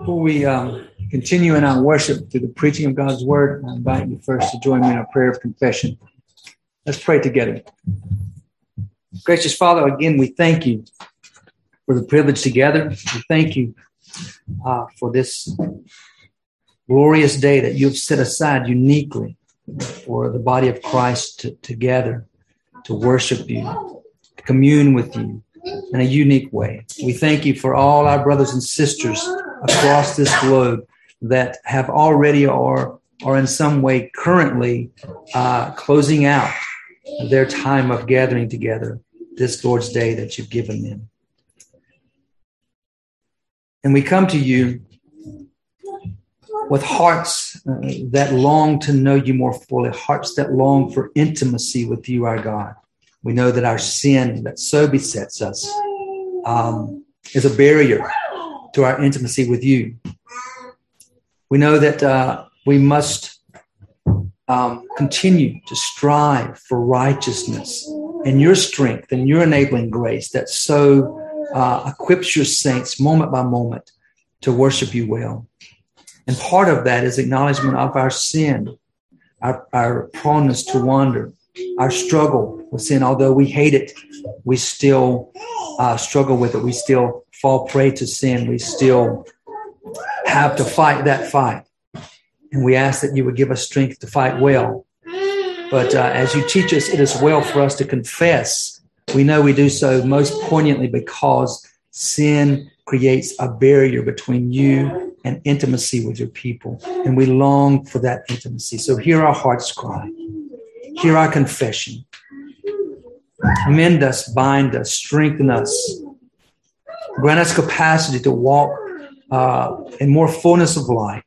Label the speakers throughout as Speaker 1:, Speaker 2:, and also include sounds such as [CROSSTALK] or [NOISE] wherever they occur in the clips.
Speaker 1: Before we um, continue in our worship through the preaching of God's word, I invite you first to join me in a prayer of confession. Let's pray together. Gracious Father, again, we thank you for the privilege together. We thank you uh, for this glorious day that you have set aside uniquely for the body of Christ to, to gather, to worship you, to commune with you in a unique way. We thank you for all our brothers and sisters across this globe that have already or are in some way currently uh, closing out their time of gathering together this Lord's Day that you've given them. And we come to you with hearts uh, that long to know you more fully, hearts that long for intimacy with you, our God. We know that our sin that so besets us um, is a barrier to our intimacy with you. We know that uh, we must um, continue to strive for righteousness and your strength and your enabling grace that so uh, equips your saints moment by moment to worship you well. And part of that is acknowledgement of our sin, our, our proneness to wander, our struggle with sin. Although we hate it, we still uh, struggle with it. We still fall prey to sin. We still have to fight that fight. And we ask that you would give us strength to fight well. But uh, as you teach us, it is well for us to confess. We know we do so most poignantly because sin creates a barrier between you and intimacy with your people. And we long for that intimacy. So hear our hearts cry. Hear our confession. Mend us, bind us, strengthen us. Grant us capacity to walk uh, in more fullness of light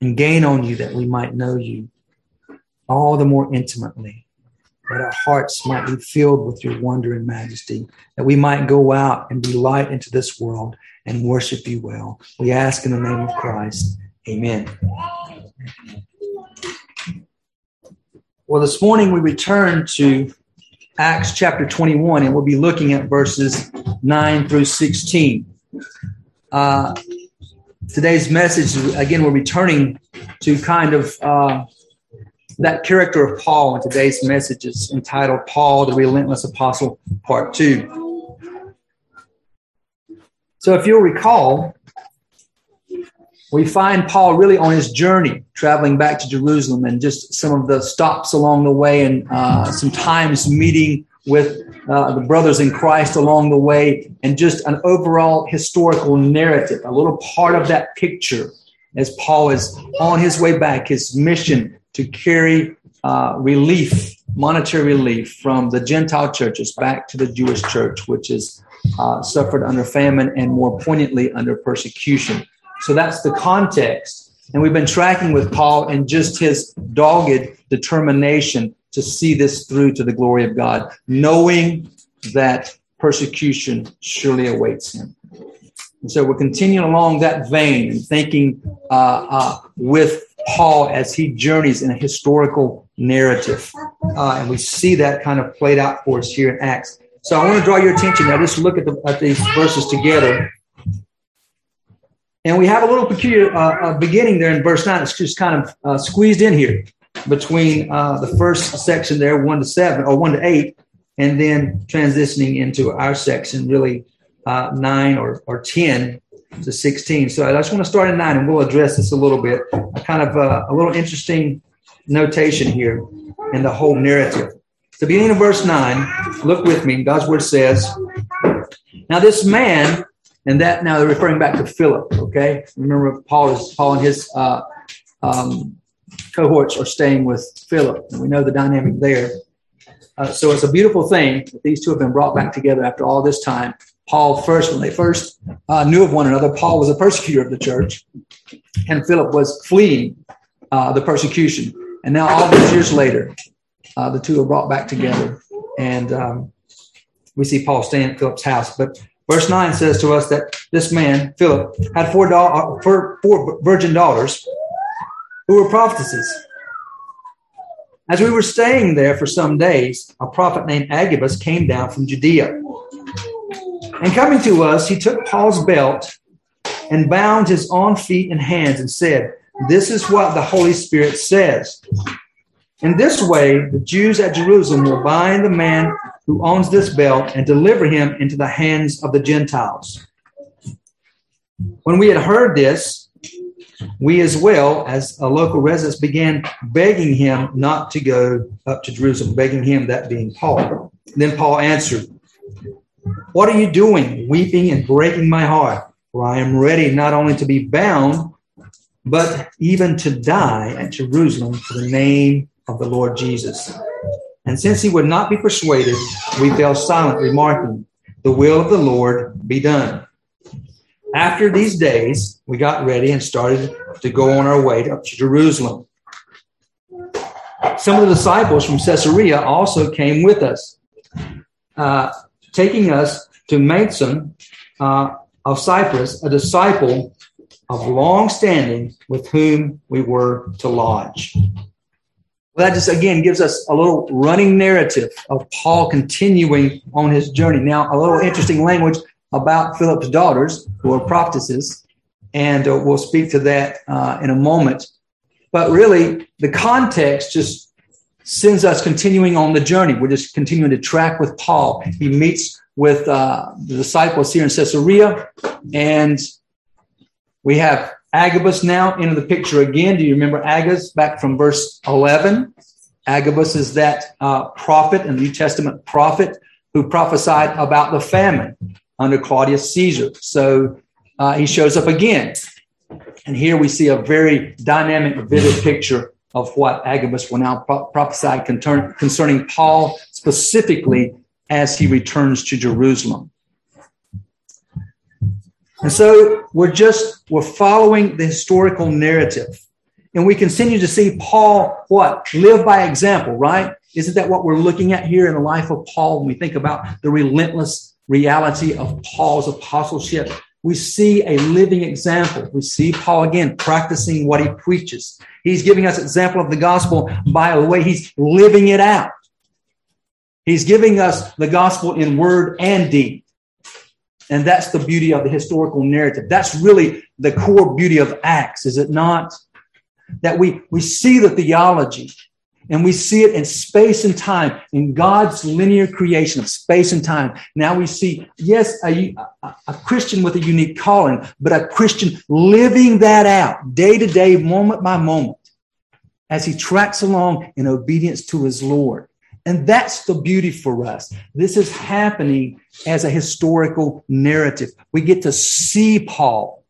Speaker 1: and gain on you that we might know you all the more intimately, that our hearts might be filled with your wonder and majesty, that we might go out and be light into this world and worship you well. We ask in the name of Christ. Amen. Well, this morning we return to Acts chapter 21, and we'll be looking at verses 9 through 16. Uh, today's message, again, we're returning to kind of uh, that character of Paul in today's message is entitled Paul, the Relentless Apostle, Part 2. So, if you'll recall, we find Paul really on his journey, traveling back to Jerusalem, and just some of the stops along the way, and uh, some times meeting with uh, the brothers in Christ along the way, and just an overall historical narrative, a little part of that picture as Paul is on his way back, his mission to carry uh, relief, monetary relief from the Gentile churches back to the Jewish church, which has uh, suffered under famine and more poignantly under persecution. So that's the context. And we've been tracking with Paul and just his dogged determination to see this through to the glory of God, knowing that persecution surely awaits him. And so we're continuing along that vein and thinking uh, uh, with Paul as he journeys in a historical narrative. Uh, and we see that kind of played out for us here in Acts. So I want to draw your attention now, just look at, the, at these verses together. And we have a little peculiar uh, uh, beginning there in verse 9. It's just kind of uh, squeezed in here between uh, the first section there, 1 to 7, or 1 to 8, and then transitioning into our section, really uh, 9 or, or 10 to 16. So I just want to start at 9, and we'll address this a little bit. Kind of uh, a little interesting notation here in the whole narrative. The beginning of verse 9, look with me. God's word says, Now this man and that now they're referring back to Philip. Okay, remember Paul is Paul and his uh, um, cohorts are staying with Philip, and we know the dynamic there. Uh, so it's a beautiful thing that these two have been brought back together after all this time. Paul first, when they first uh, knew of one another, Paul was a persecutor of the church, and Philip was fleeing uh, the persecution. And now, all these years later, uh, the two are brought back together, and um, we see Paul staying at Philip's house. But Verse 9 says to us that this man, Philip, had four, da- uh, four, four virgin daughters who were prophetesses. As we were staying there for some days, a prophet named Agabus came down from Judea. And coming to us, he took Paul's belt and bound his own feet and hands and said, This is what the Holy Spirit says. In this way, the Jews at Jerusalem will bind the man who owns this belt and deliver him into the hands of the Gentiles. When we had heard this, we as well as a local residents began begging him not to go up to Jerusalem, begging him, that being Paul. Then Paul answered, What are you doing, weeping and breaking my heart? For I am ready not only to be bound, but even to die at Jerusalem for the name of the Lord Jesus. And since he would not be persuaded, we fell silent, remarking, The will of the Lord be done. After these days, we got ready and started to go on our way up to Jerusalem. Some of the disciples from Caesarea also came with us, uh, taking us to Mnason uh, of Cyprus, a disciple of long standing with whom we were to lodge. Well, that just again gives us a little running narrative of Paul continuing on his journey. Now, a little interesting language about Philip's daughters, who are prophetesses, and uh, we'll speak to that uh, in a moment. But really, the context just sends us continuing on the journey. We're just continuing to track with Paul. He meets with uh, the disciples here in Caesarea, and we have Agabus now into the picture again. Do you remember Agabus back from verse 11? Agabus is that uh, prophet, a New Testament prophet, who prophesied about the famine under Claudius Caesar. So uh, he shows up again. And here we see a very dynamic, vivid picture of what Agabus will now pro- prophesy concerning Paul specifically as he returns to Jerusalem. And so we're just, we're following the historical narrative. And we continue to see Paul, what? Live by example, right? Isn't that what we're looking at here in the life of Paul when we think about the relentless reality of Paul's apostleship? We see a living example. We see Paul again practicing what he preaches. He's giving us example of the gospel by the way he's living it out. He's giving us the gospel in word and deed. And that's the beauty of the historical narrative. That's really the core beauty of Acts, is it not? That we, we see the theology and we see it in space and time, in God's linear creation of space and time. Now we see, yes, a, a, a Christian with a unique calling, but a Christian living that out day to day, moment by moment, as he tracks along in obedience to his Lord. And that's the beauty for us. This is happening as a historical narrative. We get to see Paul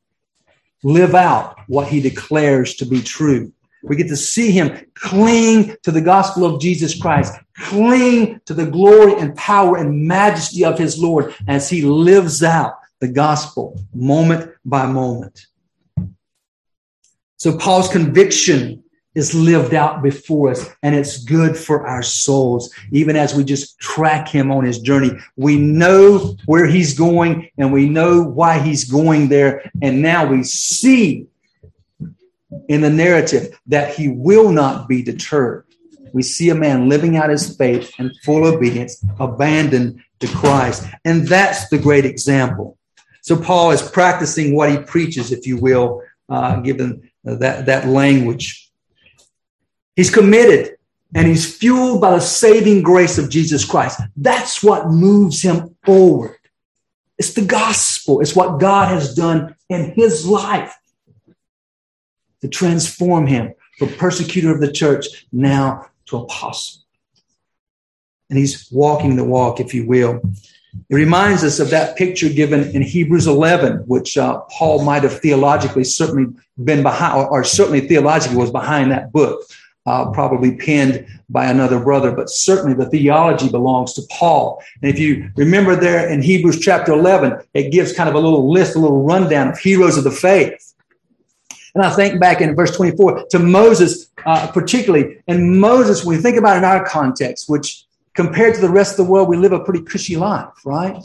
Speaker 1: live out what he declares to be true. We get to see him cling to the gospel of Jesus Christ, cling to the glory and power and majesty of his Lord as he lives out the gospel moment by moment. So Paul's conviction is lived out before us and it's good for our souls. Even as we just track him on his journey, we know where he's going and we know why he's going there. And now we see in the narrative that he will not be deterred. We see a man living out his faith in full obedience, abandoned to Christ. And that's the great example. So Paul is practicing what he preaches, if you will, uh, given that, that language. He's committed and he's fueled by the saving grace of Jesus Christ. That's what moves him forward. It's the gospel. It's what God has done in his life to transform him from persecutor of the church now to apostle. And he's walking the walk, if you will. It reminds us of that picture given in Hebrews 11, which uh, Paul might have theologically certainly been behind, or, or certainly theologically was behind that book, uh, probably penned by another brother, but certainly the theology belongs to Paul. And if you remember there in Hebrews chapter 11, it gives kind of a little list, a little rundown of heroes of the faith. And I think back in verse 24 to Moses, uh, particularly. And Moses, when we think about in our context, which compared to the rest of the world, we live a pretty cushy life, right?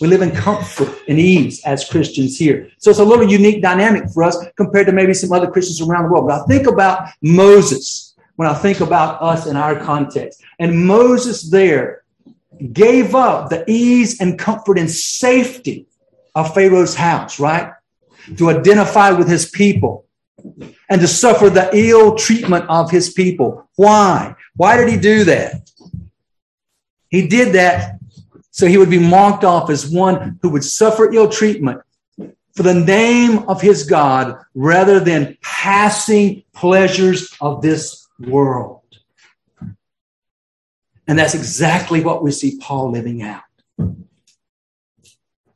Speaker 1: We live in comfort and ease as Christians here. So it's a little unique dynamic for us compared to maybe some other Christians around the world. But I think about Moses when I think about us in our context. And Moses there gave up the ease and comfort and safety of Pharaoh's house, right? to identify with his people, and to suffer the ill treatment of his people. Why? Why did he do that? He did that so he would be marked off as one who would suffer ill treatment for the name of his God rather than passing pleasures of this world. And that's exactly what we see Paul living out.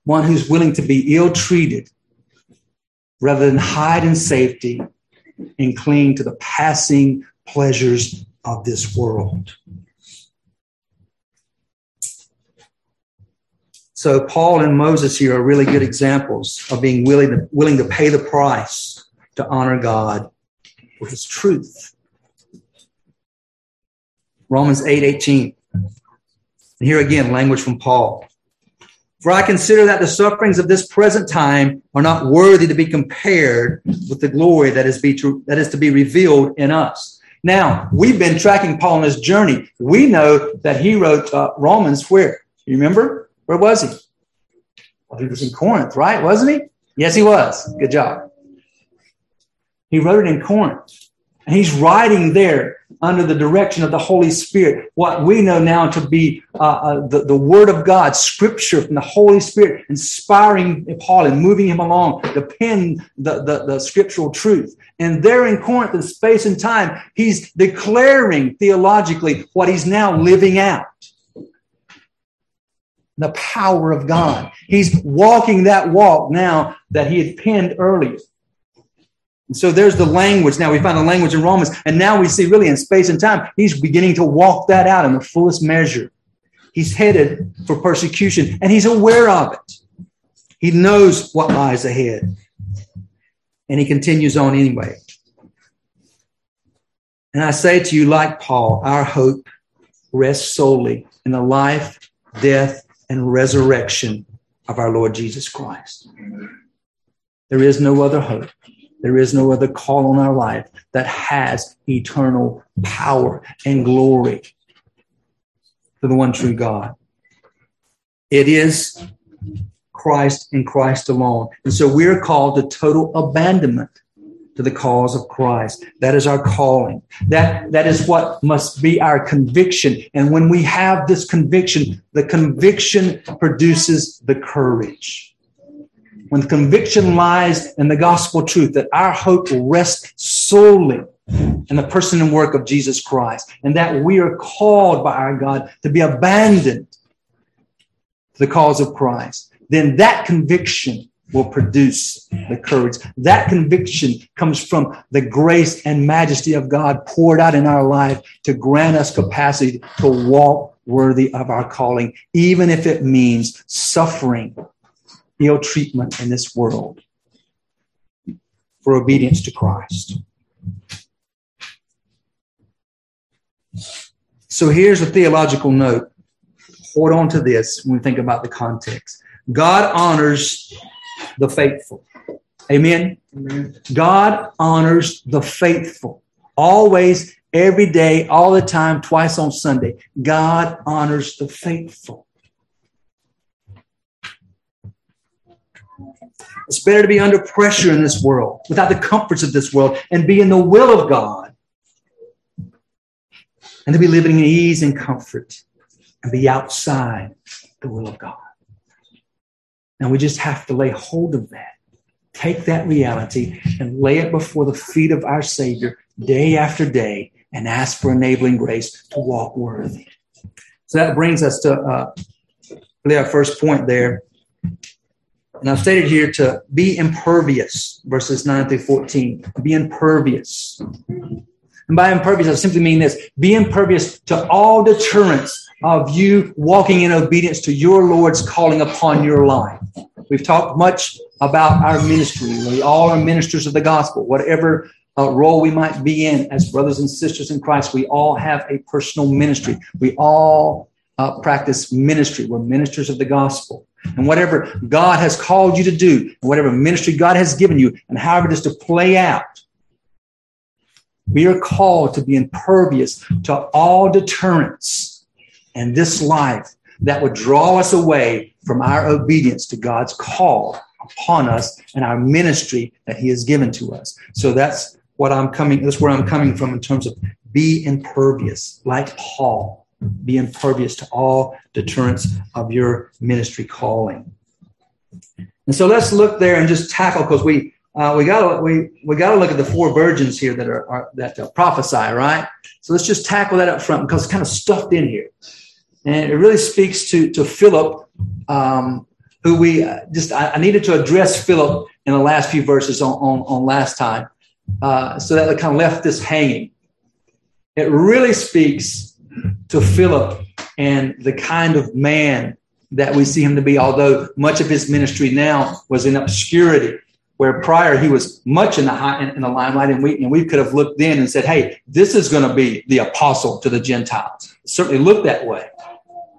Speaker 1: One who's willing to be ill treated rather than hide in safety and cling to the passing pleasures of this world. So Paul and Moses here are really good examples of being willing to, willing to pay the price to honor God for his truth. Romans 8 18. And here again, language from Paul. For I consider that the sufferings of this present time are not worthy to be compared with the glory that is, be to, that is to be revealed in us. Now, we've been tracking Paul on his journey. We know that he wrote uh, Romans where? You remember? Where was he? Well, he was in Corinth, right? Wasn't he? Yes, he was. Good job. He wrote it in Corinth. And he's writing there under the direction of the Holy Spirit, what we know now to be uh, uh, the, the Word of God, Scripture from the Holy Spirit, inspiring Paul and moving him along to pen the, the, the scriptural truth. And there in Corinth, in space and time, he's declaring theologically what he's now living out the power of God. He's walking that walk now that he had penned earlier. And so there's the language. Now we find the language in Romans, and now we see really in space and time, he's beginning to walk that out in the fullest measure. He's headed for persecution, and he's aware of it. He knows what lies ahead. And he continues on anyway. And I say to you, like Paul, our hope rests solely in the life, death, and resurrection of our Lord Jesus Christ. There is no other hope. There is no other call on our life that has eternal power and glory for the one true God. It is Christ and Christ alone. And so we're called to total abandonment to the cause of Christ. That is our calling. That, that is what must be our conviction. And when we have this conviction, the conviction produces the courage. When conviction lies in the gospel truth that our hope will rest solely in the person and work of Jesus Christ, and that we are called by our God to be abandoned to the cause of Christ, then that conviction will produce the courage. That conviction comes from the grace and majesty of God poured out in our life to grant us capacity to walk worthy of our calling, even if it means suffering ill treatment in this world for obedience to Christ. So here's a theological note. Hold on to this when we think about the context. God honors the faithful. Amen? Amen. God honors the faithful. Always, every day, all the time, twice on Sunday. God honors the faithful. It's better to be under pressure in this world, without the comforts of this world, and be in the will of God, and to be living in ease and comfort, and be outside the will of God. And we just have to lay hold of that. Take that reality and lay it before the feet of our Savior day after day and ask for enabling grace to walk worthy. So that brings us to uh, really our first point there. And I've stated here to be impervious, verses 9 through 14. Be impervious. And by impervious, I simply mean this be impervious to all deterrence of you walking in obedience to your Lord's calling upon your life. We've talked much about our ministry. We all are ministers of the gospel. Whatever uh, role we might be in as brothers and sisters in Christ, we all have a personal ministry. We all uh, practice ministry. We're ministers of the gospel. And whatever God has called you to do, and whatever ministry God has given you, and however it is to play out, we are called to be impervious to all deterrence in this life that would draw us away from our obedience to God's call upon us and our ministry that he has given to us. So that's what I'm coming, that's where I'm coming from in terms of be impervious, like Paul. Be impervious to all deterrence of your ministry calling. And so let's look there and just tackle because we uh, we got to we we got to look at the four virgins here that are, are that uh, prophesy, right? So let's just tackle that up front because it's kind of stuffed in here, and it really speaks to to Philip, um, who we uh, just I, I, needed to address Philip in the last few verses on on, on last time, uh, so that kind of left this hanging. It really speaks to Philip and the kind of man that we see him to be, although much of his ministry now was in obscurity where prior he was much in the high, in, in, the limelight, and we and we could have looked in and said, "Hey, this is going to be the apostle to the Gentiles." It certainly looked that way,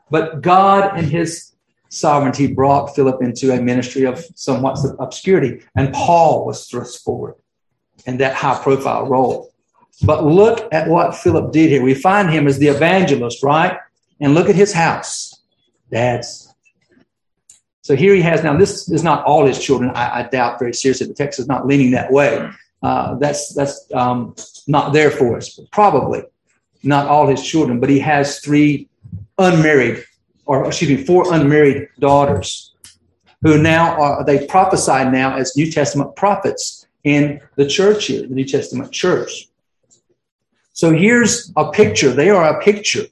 Speaker 1: but God and His sovereignty brought Philip into a ministry of somewhat obscurity, and Paul was thrust forward in that high-profile role. But look at what Philip did here. We find him as the evangelist, right? And look at his house. Dads, so here he has now. This is not all his children. I, I doubt very seriously. The text is not leaning that way. Uh, that's that's um, not there for us. Probably not all his children, but he has three unmarried, or excuse me, four unmarried daughters, who now are they prophesy now as New Testament prophets in the church here, the New Testament church. So here's a picture. They are a picture,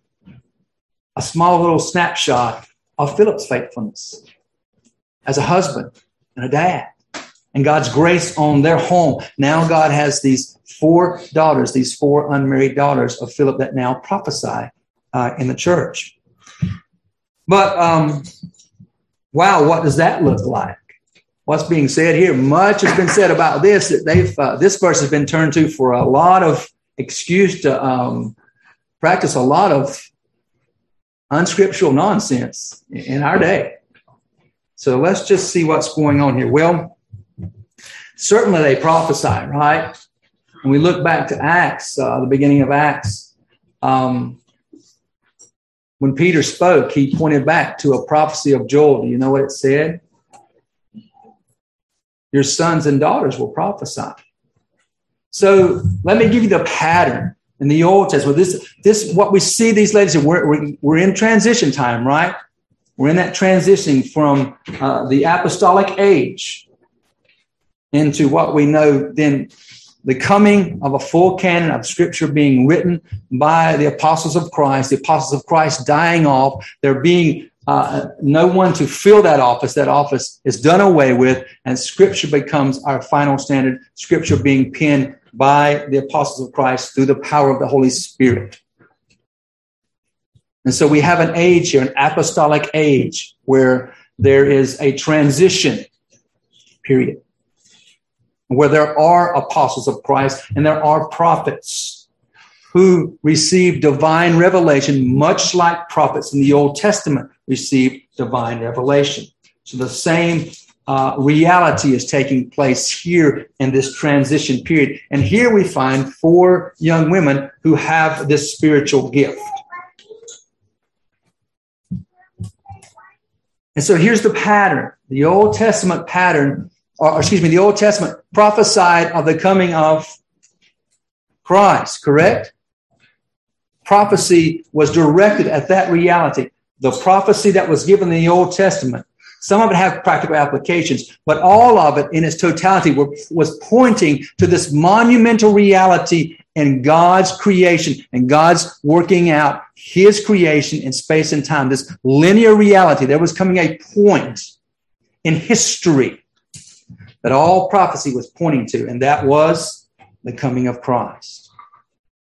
Speaker 1: a small little snapshot of Philip's faithfulness as a husband and a dad and God's grace on their home. Now God has these four daughters, these four unmarried daughters of Philip that now prophesy uh, in the church. But um, wow, what does that look like? What's being said here? Much has been said about this. That they've uh, this verse has been turned to for a lot of excuse to um, practice a lot of unscriptural nonsense in our day. So let's just see what's going on here. Well, certainly they prophesy, right? When we look back to Acts, uh, the beginning of Acts, um, when Peter spoke, he pointed back to a prophecy of Joel. Do you know what it said? Your sons and daughters will prophesy. So let me give you the pattern in the Old Testament. This, this, what we see these ladies, we're, we're, we're in transition time, right? We're in that transitioning from uh, the apostolic age into what we know then the coming of a full canon of scripture being written by the apostles of Christ, the apostles of Christ dying off, there being uh, no one to fill that office. That office is done away with, and scripture becomes our final standard, scripture being penned by the apostles of Christ through the power of the Holy Spirit. And so we have an age here, an apostolic age, where there is a transition period, where there are apostles of Christ and there are prophets who receive divine revelation, much like prophets in the Old Testament received divine revelation. So the same uh, reality is taking place here in this transition period. And here we find four young women who have this spiritual gift. And so here's the pattern the Old Testament pattern, or excuse me, the Old Testament prophesied of the coming of Christ, correct? Prophecy was directed at that reality. The prophecy that was given in the Old Testament, some of it have practical applications, but all of it in its totality were, was pointing to this monumental reality in God's creation and God's working out his creation in space and time, this linear reality. There was coming a point in history that all prophecy was pointing to, and that was the coming of Christ.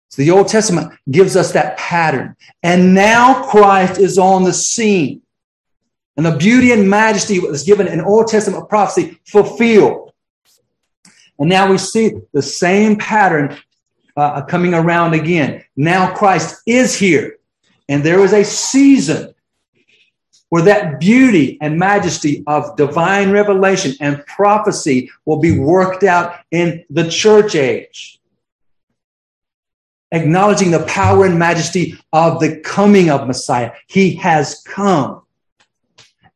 Speaker 1: So the Old Testament gives us that pattern. And now Christ is on the scene. And the beauty and majesty was given in Old Testament prophecy fulfilled. And now we see the same pattern uh, coming around again. Now Christ is here, and there is a season where that beauty and majesty of divine revelation and prophecy will be worked out in the church age. Acknowledging the power and majesty of the coming of Messiah. He has come.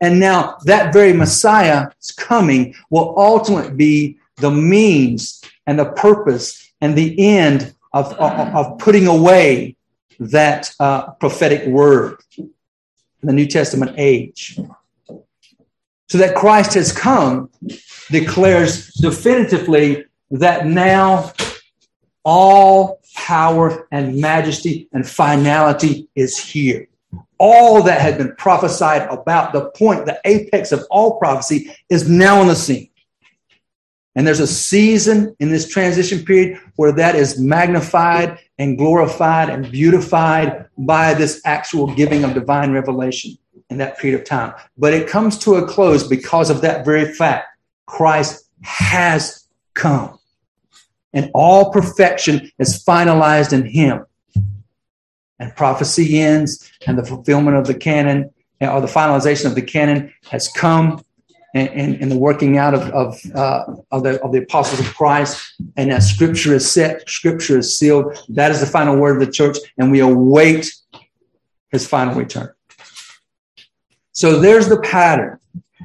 Speaker 1: And now that very Messiah's coming will ultimately be the means and the purpose and the end of, of, of putting away that uh, prophetic word in the New Testament age. So that Christ has come declares definitively that now all power and majesty and finality is here. All that had been prophesied about the point, the apex of all prophecy is now on the scene. And there's a season in this transition period where that is magnified and glorified and beautified by this actual giving of divine revelation in that period of time. But it comes to a close because of that very fact. Christ has come. And all perfection is finalized in him. And prophecy ends, and the fulfillment of the canon, or the finalization of the canon has come and, and, the working out of, of, uh, of, the, of the apostles of Christ. And that scripture is set, scripture is sealed. That is the final word of the church, and we await his final return. So there's the pattern.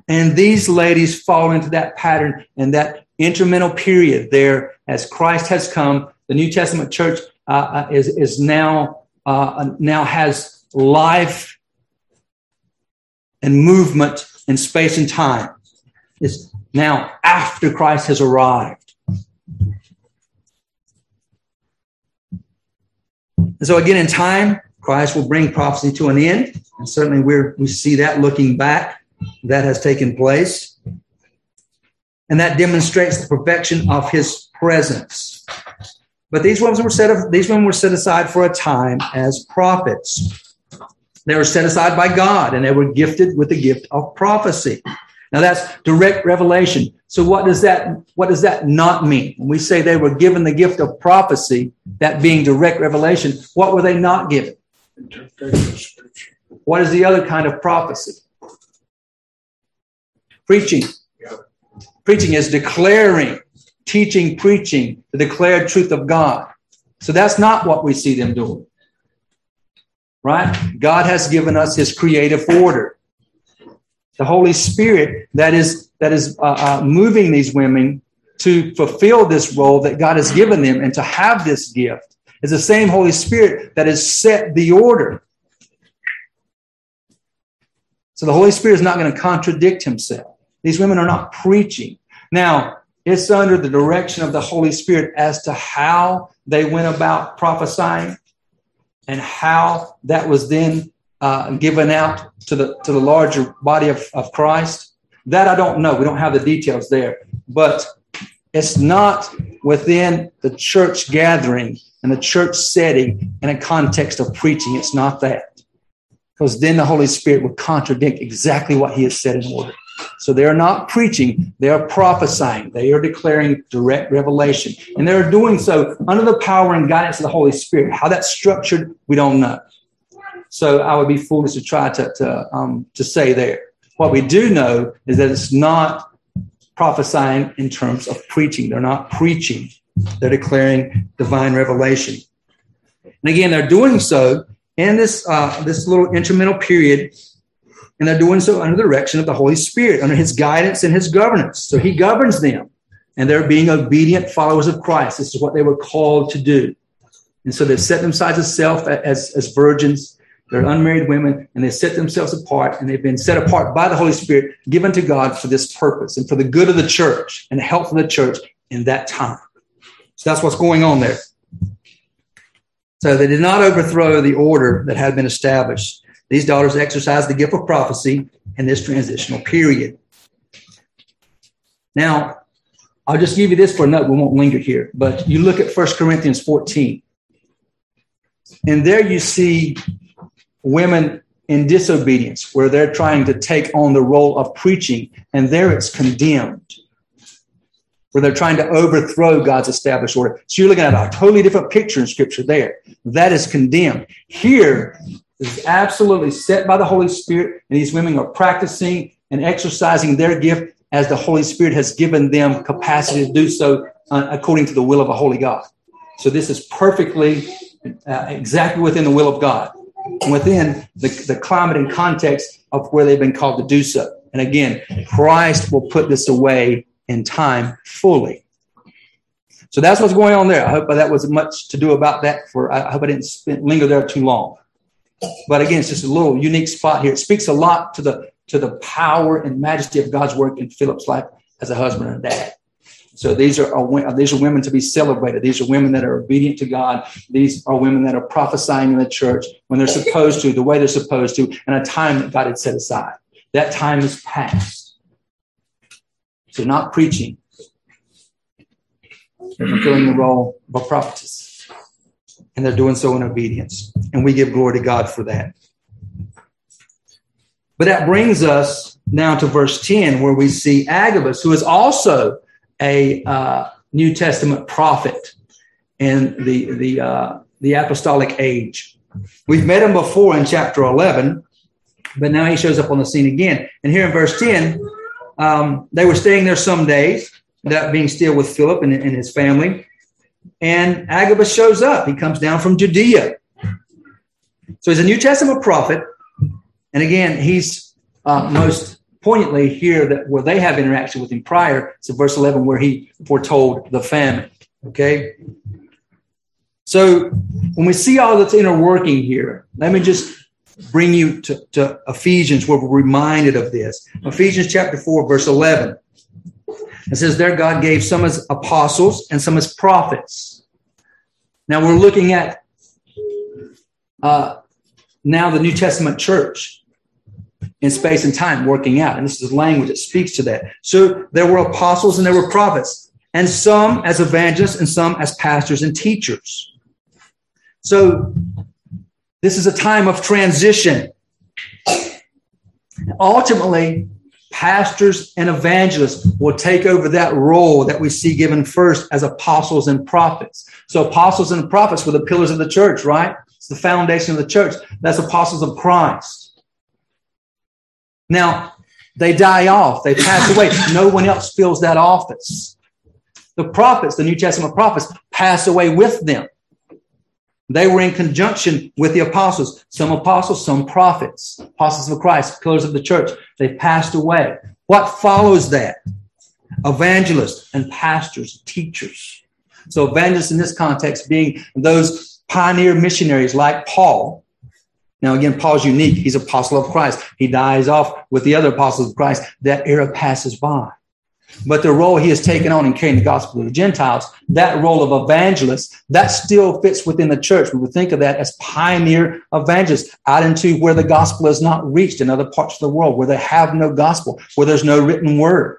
Speaker 1: And these ladies fall into that pattern and that intermental period there as Christ has come. The New Testament church uh, uh is, is now, uh, now has life and movement in space and time is now after Christ has arrived. And so again, in time, Christ will bring prophecy to an end. And certainly we we see that looking back, that has taken place. And that demonstrates the perfection of his presence. But these women were set these women were set aside for a time as prophets. They were set aside by God and they were gifted with the gift of prophecy. Now that's direct revelation. So what does that what does that not mean? When we say they were given the gift of prophecy, that being direct revelation, what were they not given? What is the other kind of prophecy? Preaching. Preaching is declaring, teaching, preaching the declared truth of God. So that's not what we see them doing. Right? God has given us his creative order the Holy Spirit that is that is uh, uh, moving these women to fulfill this role that God has given them and to have this gift is the same Holy Spirit that has set the order. So the Holy Spirit is not going to contradict himself. These women are not preaching. Now, it's under the direction of the Holy Spirit as to how they went about prophesying and how that was then uh, given out to the to the larger body of, of Christ? That I don't know. We don't have the details there, but it's not within the church gathering and the church setting in a context of preaching. It's not that, because then the Holy Spirit would contradict exactly what He has said in order. So they are not preaching, they are prophesying, they are declaring direct revelation. And they're doing so under the power and guidance of the Holy Spirit. How that's structured, we don't know. So I would be foolish to try to, to, um, to say there. What we do know is that it's not prophesying in terms of preaching. They're not preaching. They're declaring divine revelation. And again, they're doing so in this, uh, this little intermental period, and they're doing so under the direction of the Holy Spirit, under his guidance and his governance. So he governs them, and they're being obedient followers of Christ. This is what they were called to do. And so they've set themselves as self as, as virgins. They're unmarried women and they set themselves apart and they've been set apart by the Holy Spirit, given to God for this purpose and for the good of the church and the health of the church in that time. So that's what's going on there. So they did not overthrow the order that had been established. These daughters exercise the gift of prophecy in this transitional period. Now, I'll just give you this for a note. We won't linger here, but you look at 1 Corinthians 14. And there you see women in disobedience, where they're trying to take on the role of preaching, and there it's condemned, where they're trying to overthrow God's established order. So you're looking at a totally different picture in Scripture there. That is condemned. Here is absolutely set by the Holy Spirit, and these women are practicing and exercising their gift as the Holy Spirit has given them capacity to do so uh, according to the will of a holy God. So this is perfectly uh, exactly within the will of God within the, the climate and context of where they've been called to do so. And again, Christ will put this away in time fully. So that's what's going on there. I hope that was much to do about that. For I hope I didn't linger there too long. But again, it's just a little unique spot here. It speaks a lot to the to the power and majesty of God's work in Philip's life as a husband and a dad. So these are, are, these are women to be celebrated. These are women that are obedient to God. These are women that are prophesying in the church when they're supposed to, the way they're supposed to, and a time that God had set aside. That time is past. So not preaching. Fulfilling the role of a prophetess. And they're doing so in obedience. And we give glory to God for that. But that brings us now to verse 10, where we see Agabus, who is also a uh, New Testament prophet in the, the, uh, the apostolic age. We've met him before in chapter 11, but now he shows up on the scene again. And here in verse 10, um, they were staying there some days, that being still with Philip and, and his family. And Agabus shows up. He comes down from Judea. So he's a New Testament prophet. And again, he's uh, most poignantly here that where they have interaction with him prior. It's in verse 11 where he foretold the famine. Okay. So when we see all that's inner working here, let me just bring you to, to Ephesians where we're reminded of this. Ephesians chapter 4, verse 11. It says, There God gave some as apostles and some as prophets. Now we're looking at uh, now the New Testament church in space and time working out. And this is language that speaks to that. So there were apostles and there were prophets, and some as evangelists and some as pastors and teachers. So this is a time of transition. Ultimately, pastors and evangelists will take over that role that we see given first as apostles and prophets. So apostles and prophets were the pillars of the church, right? It's the foundation of the church. That's apostles of Christ. Now, they die off, they pass away. No one else fills that office. The prophets, the New Testament prophets, pass away with them. They were in conjunction with the apostles, some apostles, some prophets, apostles of Christ, pillars of the church. They passed away. What follows that? Evangelists and pastors, teachers. So, evangelists in this context being those pioneer missionaries like Paul. Now, again, Paul's unique. He's apostle of Christ. He dies off with the other apostles of Christ. That era passes by. But the role he has taken on in carrying the gospel to the Gentiles, that role of evangelist, that still fits within the church. We would think of that as pioneer evangelists out into where the gospel is not reached in other parts of the world, where they have no gospel, where there's no written word.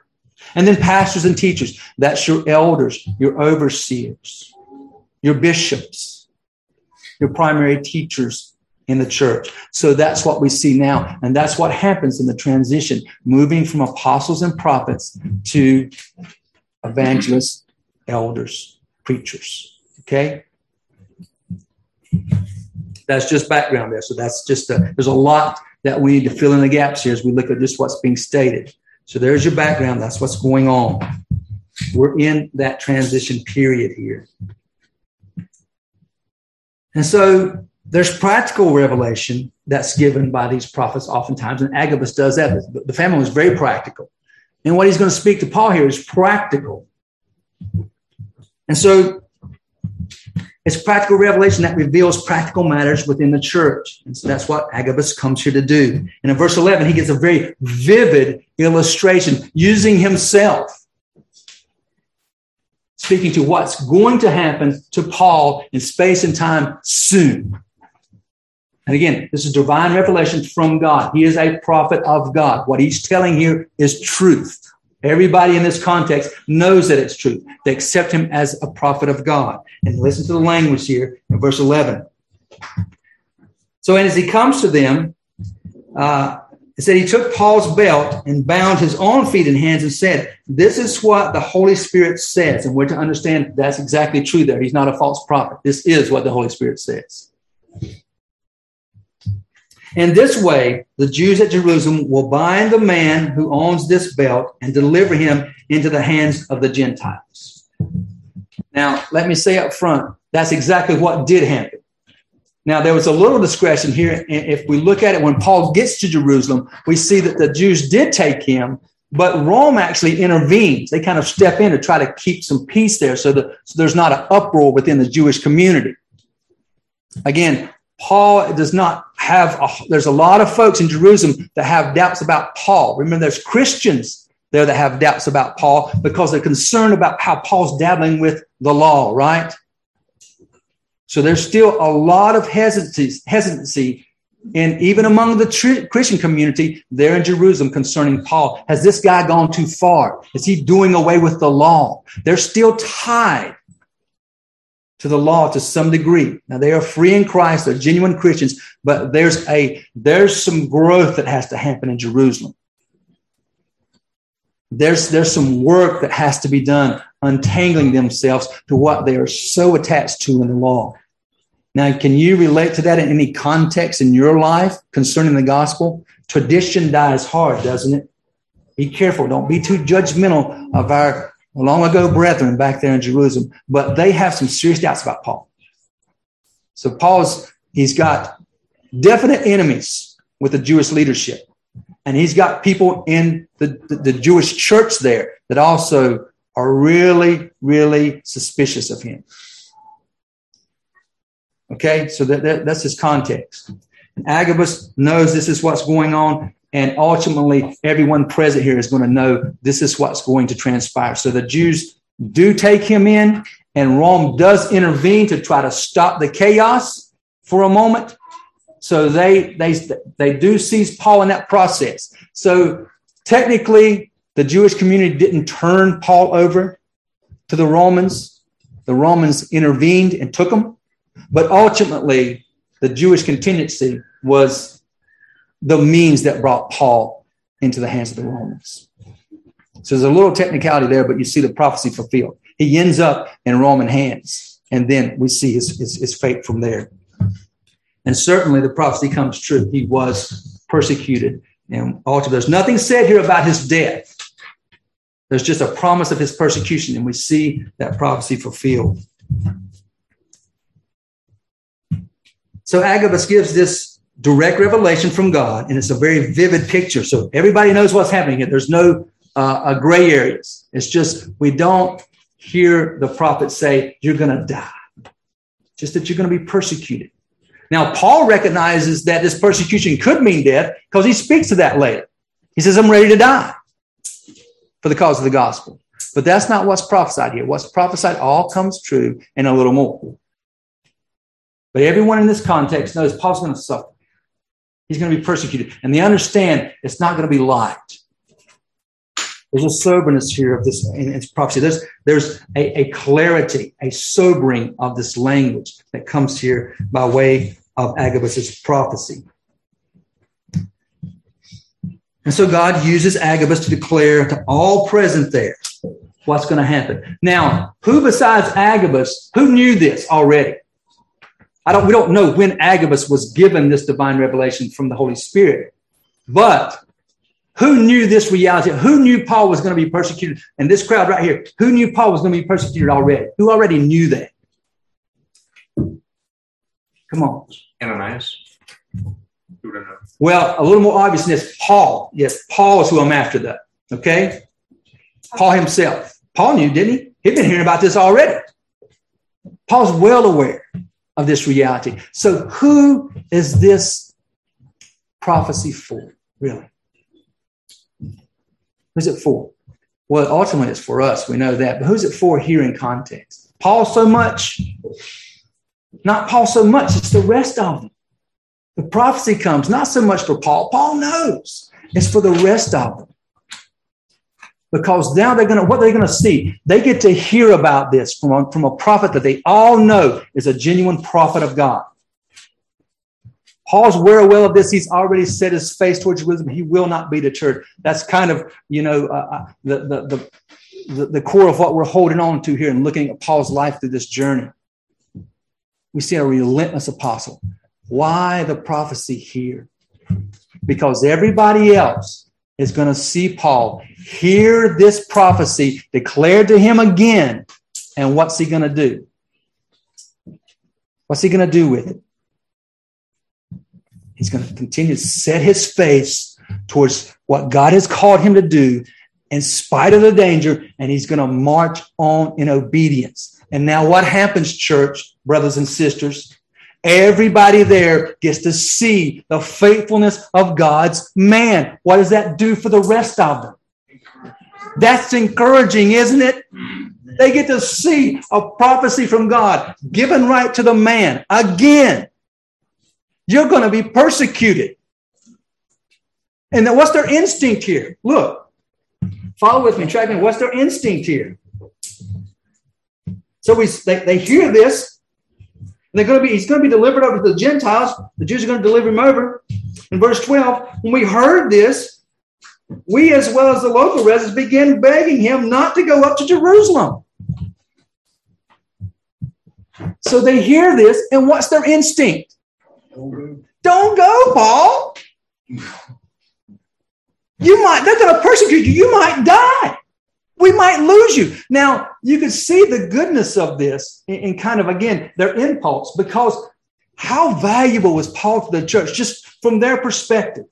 Speaker 1: And then pastors and teachers, that's your elders, your overseers, your bishops, your primary teachers in the church. So that's what we see now. And that's what happens in the transition, moving from apostles and prophets to evangelists, elders, preachers. Okay? That's just background there. So that's just a, there's a lot that we need to fill in the gaps here as we look at just what's being stated. So there's your background. That's what's going on. We're in that transition period here. And so there's practical revelation that's given by these prophets oftentimes, and Agabus does that. The family was very practical. And what he's going to speak to Paul here is practical. And so it's practical revelation that reveals practical matters within the church. And so that's what Agabus comes here to do. And in verse 11, he gives a very vivid illustration using himself speaking to what's going to happen to Paul in space and time soon. And again, this is divine revelation from God. He is a prophet of God. What he's telling here is truth. Everybody in this context knows that it's truth. They accept him as a prophet of God. And listen to the language here in verse 11. So, as he comes to them, uh, it said he took Paul's belt and bound his own feet and hands and said, This is what the Holy Spirit says. And we're to understand that's exactly true there. He's not a false prophet. This is what the Holy Spirit says. In this way, the Jews at Jerusalem will bind the man who owns this belt and deliver him into the hands of the Gentiles. Now, let me say up front, that's exactly what did happen. Now, there was a little discretion here. If we look at it, when Paul gets to Jerusalem, we see that the Jews did take him, but Rome actually intervenes. They kind of step in to try to keep some peace there so that so there's not an uproar within the Jewish community. Again, Paul does not have, a, there's a lot of folks in Jerusalem that have doubts about Paul. Remember, there's Christians there that have doubts about Paul because they're concerned about how Paul's dabbling with the law, right? So there's still a lot of hesitancy, hesitancy in even among the tr- Christian community there in Jerusalem concerning Paul. Has this guy gone too far? Is he doing away with the law? They're still tied to the law to some degree. Now they are free in Christ, they're genuine Christians, but there's a there's some growth that has to happen in Jerusalem. There's there's some work that has to be done untangling themselves to what they are so attached to in the law. Now, can you relate to that in any context in your life concerning the gospel? Tradition dies hard, doesn't it? Be careful. Don't be too judgmental of our long ago brethren back there in Jerusalem, but they have some serious doubts about Paul. So Paul's, he's got definite enemies with the Jewish leadership. And he's got people in the, the, the Jewish church there that also are really, really suspicious of him. Okay, so that, that, that's his context. And Agabus knows this is what's going on, and ultimately, everyone present here is going to know this is what's going to transpire. So the Jews do take him in, and Rome does intervene to try to stop the chaos for a moment. So they they they do seize Paul in that process. So technically, the Jewish community didn't turn Paul over to the Romans. The Romans intervened and took him. But ultimately, the Jewish contingency was the means that brought Paul into the hands of the Romans. So there's a little technicality there, but you see the prophecy fulfilled. He ends up in Roman hands, and then we see his, his, his fate from there. And certainly the prophecy comes true. He was persecuted. And ultimately, there's nothing said here about his death. There's just a promise of his persecution, and we see that prophecy fulfilled. So Agabus gives this direct revelation from God, and it's a very vivid picture. So everybody knows what's happening here. There's no uh, gray areas. It's just we don't hear the prophet say, You're going to die, just that you're going to be persecuted. Now, Paul recognizes that this persecution could mean death because he speaks to that later. He says, I'm ready to die for the cause of the gospel. But that's not what's prophesied here. What's prophesied all comes true and a little more. But everyone in this context knows Paul's going to suffer. He's going to be persecuted. And they understand it's not going to be light. There's a soberness here of this in its prophecy. There's, there's a, a clarity, a sobering of this language that comes here by way of Agabus's prophecy. And so God uses Agabus to declare to all present there what's going to happen. Now, who besides Agabus, who knew this already? I don't, we don't know when Agabus was given this divine revelation from the Holy Spirit, but who knew this reality? Who knew Paul was going to be persecuted? And this crowd right here, who knew Paul was going to be persecuted already? Who already knew that? Come on.
Speaker 2: Ananias.
Speaker 1: Well, a little more obvious than this. Paul. Yes, Paul is who I'm after that. Okay? Paul himself. Paul knew, didn't he? He'd been hearing about this already. Paul's well aware of this reality. So, who is this prophecy for, really? Who's it for? Well, ultimately, it's for us. We know that. But who's it for here in context? Paul so much? Not Paul so much. It's the rest of them. The prophecy comes not so much for Paul. Paul knows. It's for the rest of them because now they're going to what they're going to see they get to hear about this from a, from a prophet that they all know is a genuine prophet of god. Paul's aware well of this. He's already set his face towards wisdom he will not be deterred. That's kind of you know uh, uh, the, the, the the, the core of what we're holding on to here and looking at paul's life through this journey. We see a relentless apostle. Why the prophecy here? Because everybody else is going to see Paul hear this prophecy declared to him again. And what's he going to do? What's he going to do with it? He's going to continue to set his face towards what God has called him to do in spite of the danger, and he's going to march on in obedience. And now, what happens, church, brothers and sisters? Everybody there gets to see the faithfulness of God's man. What does that do for the rest of them? That's encouraging, isn't it? They get to see a prophecy from God given right to the man. Again, you're going to be persecuted. And what's their instinct here? Look, follow with me, track me. What's their instinct here? So we they, they hear this. They're going to be, he's going to be delivered over to the Gentiles. The Jews are going to deliver him over. In verse 12, when we heard this, we as well as the local residents began begging him not to go up to Jerusalem. So they hear this, and what's their instinct? Don't go, Paul. [LAUGHS] You might, they're going to persecute you. You might die. We might lose you. Now, you can see the goodness of this in, in kind of, again, their impulse because how valuable was Paul to the church just from their perspective?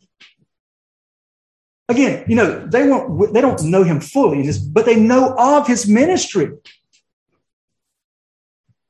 Speaker 1: Again, you know, they won't they don't know him fully, but they know of his ministry.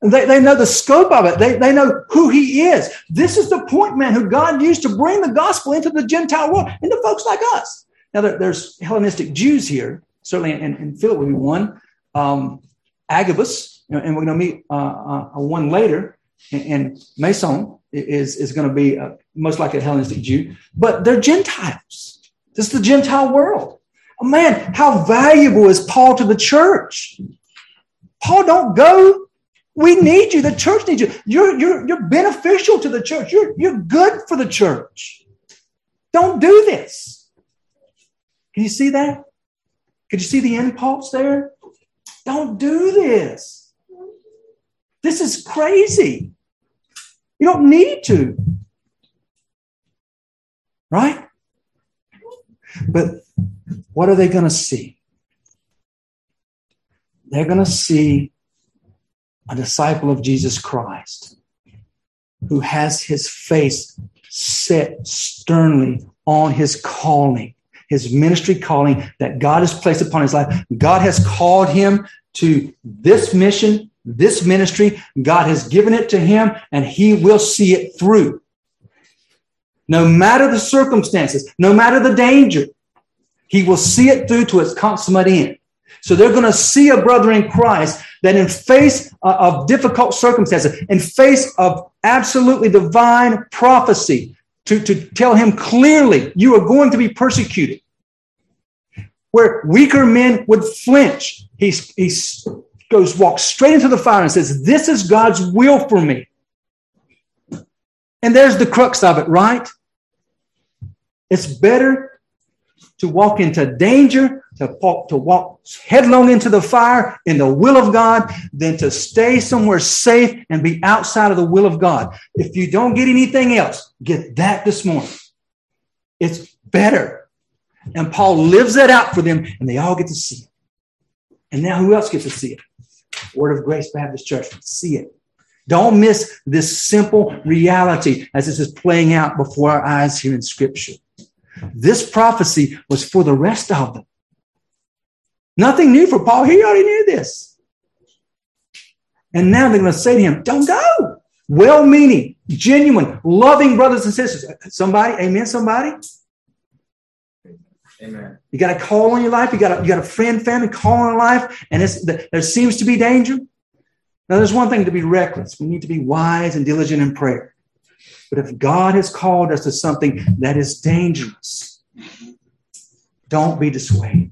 Speaker 1: They, they know the scope of it. They, they know who he is. This is the point man who God used to bring the gospel into the Gentile world, into folks like us. Now, there, there's Hellenistic Jews here, certainly, and, and Philip would be one. Um, Agabus, and we're going to meet uh, uh, one later, and, and Mnason is, is going to be uh, most likely a Hellenistic Jew, but they're Gentiles. This is the Gentile world. Oh, man, how valuable is Paul to the church? Paul don't go we need you. The church needs you. You're, you're, you're beneficial to the church. You're, you're good for the church. Don't do this. Can you see that? Could you see the impulse there? Don't do this. This is crazy. You don't need to. Right? But what are they going to see? They're going to see a disciple of Jesus Christ who has his face set sternly on his calling, his ministry calling that God has placed upon his life. God has called him to this mission, this ministry. God has given it to him, and he will see it through. No matter the circumstances, no matter the danger, he will see it through to its consummate end. So they're going to see a brother in Christ that in face uh, of difficult circumstances, in face of absolutely divine prophecy, to, to tell him clearly, you are going to be persecuted. Where weaker men would flinch, he, he goes, walks straight into the fire and says, This is God's will for me. And there's the crux of it, right? It's better to walk into danger to, walk, to walk headlong into the fire in the will of God than to stay somewhere safe and be outside of the will of God. If you don't get anything else, get that this morning. It's better. And Paul lives that out for them, and they all get to see it. And now who else gets to see it? Word of Grace Baptist Church. See it. Don't miss this simple reality as this is playing out before our eyes here in Scripture. This prophecy was for the rest of them. Nothing new for Paul. He already knew this. And now they're going to say to him, Don't go. Well meaning, genuine, loving brothers and sisters. Somebody, amen, somebody? Amen. You got a call on your life. You got a, you got a friend, family call on your life, and it's, there seems to be danger. Now, there's one thing to be reckless. We need to be wise and diligent in prayer. But if God has called us to something that is dangerous, don't be dissuaded.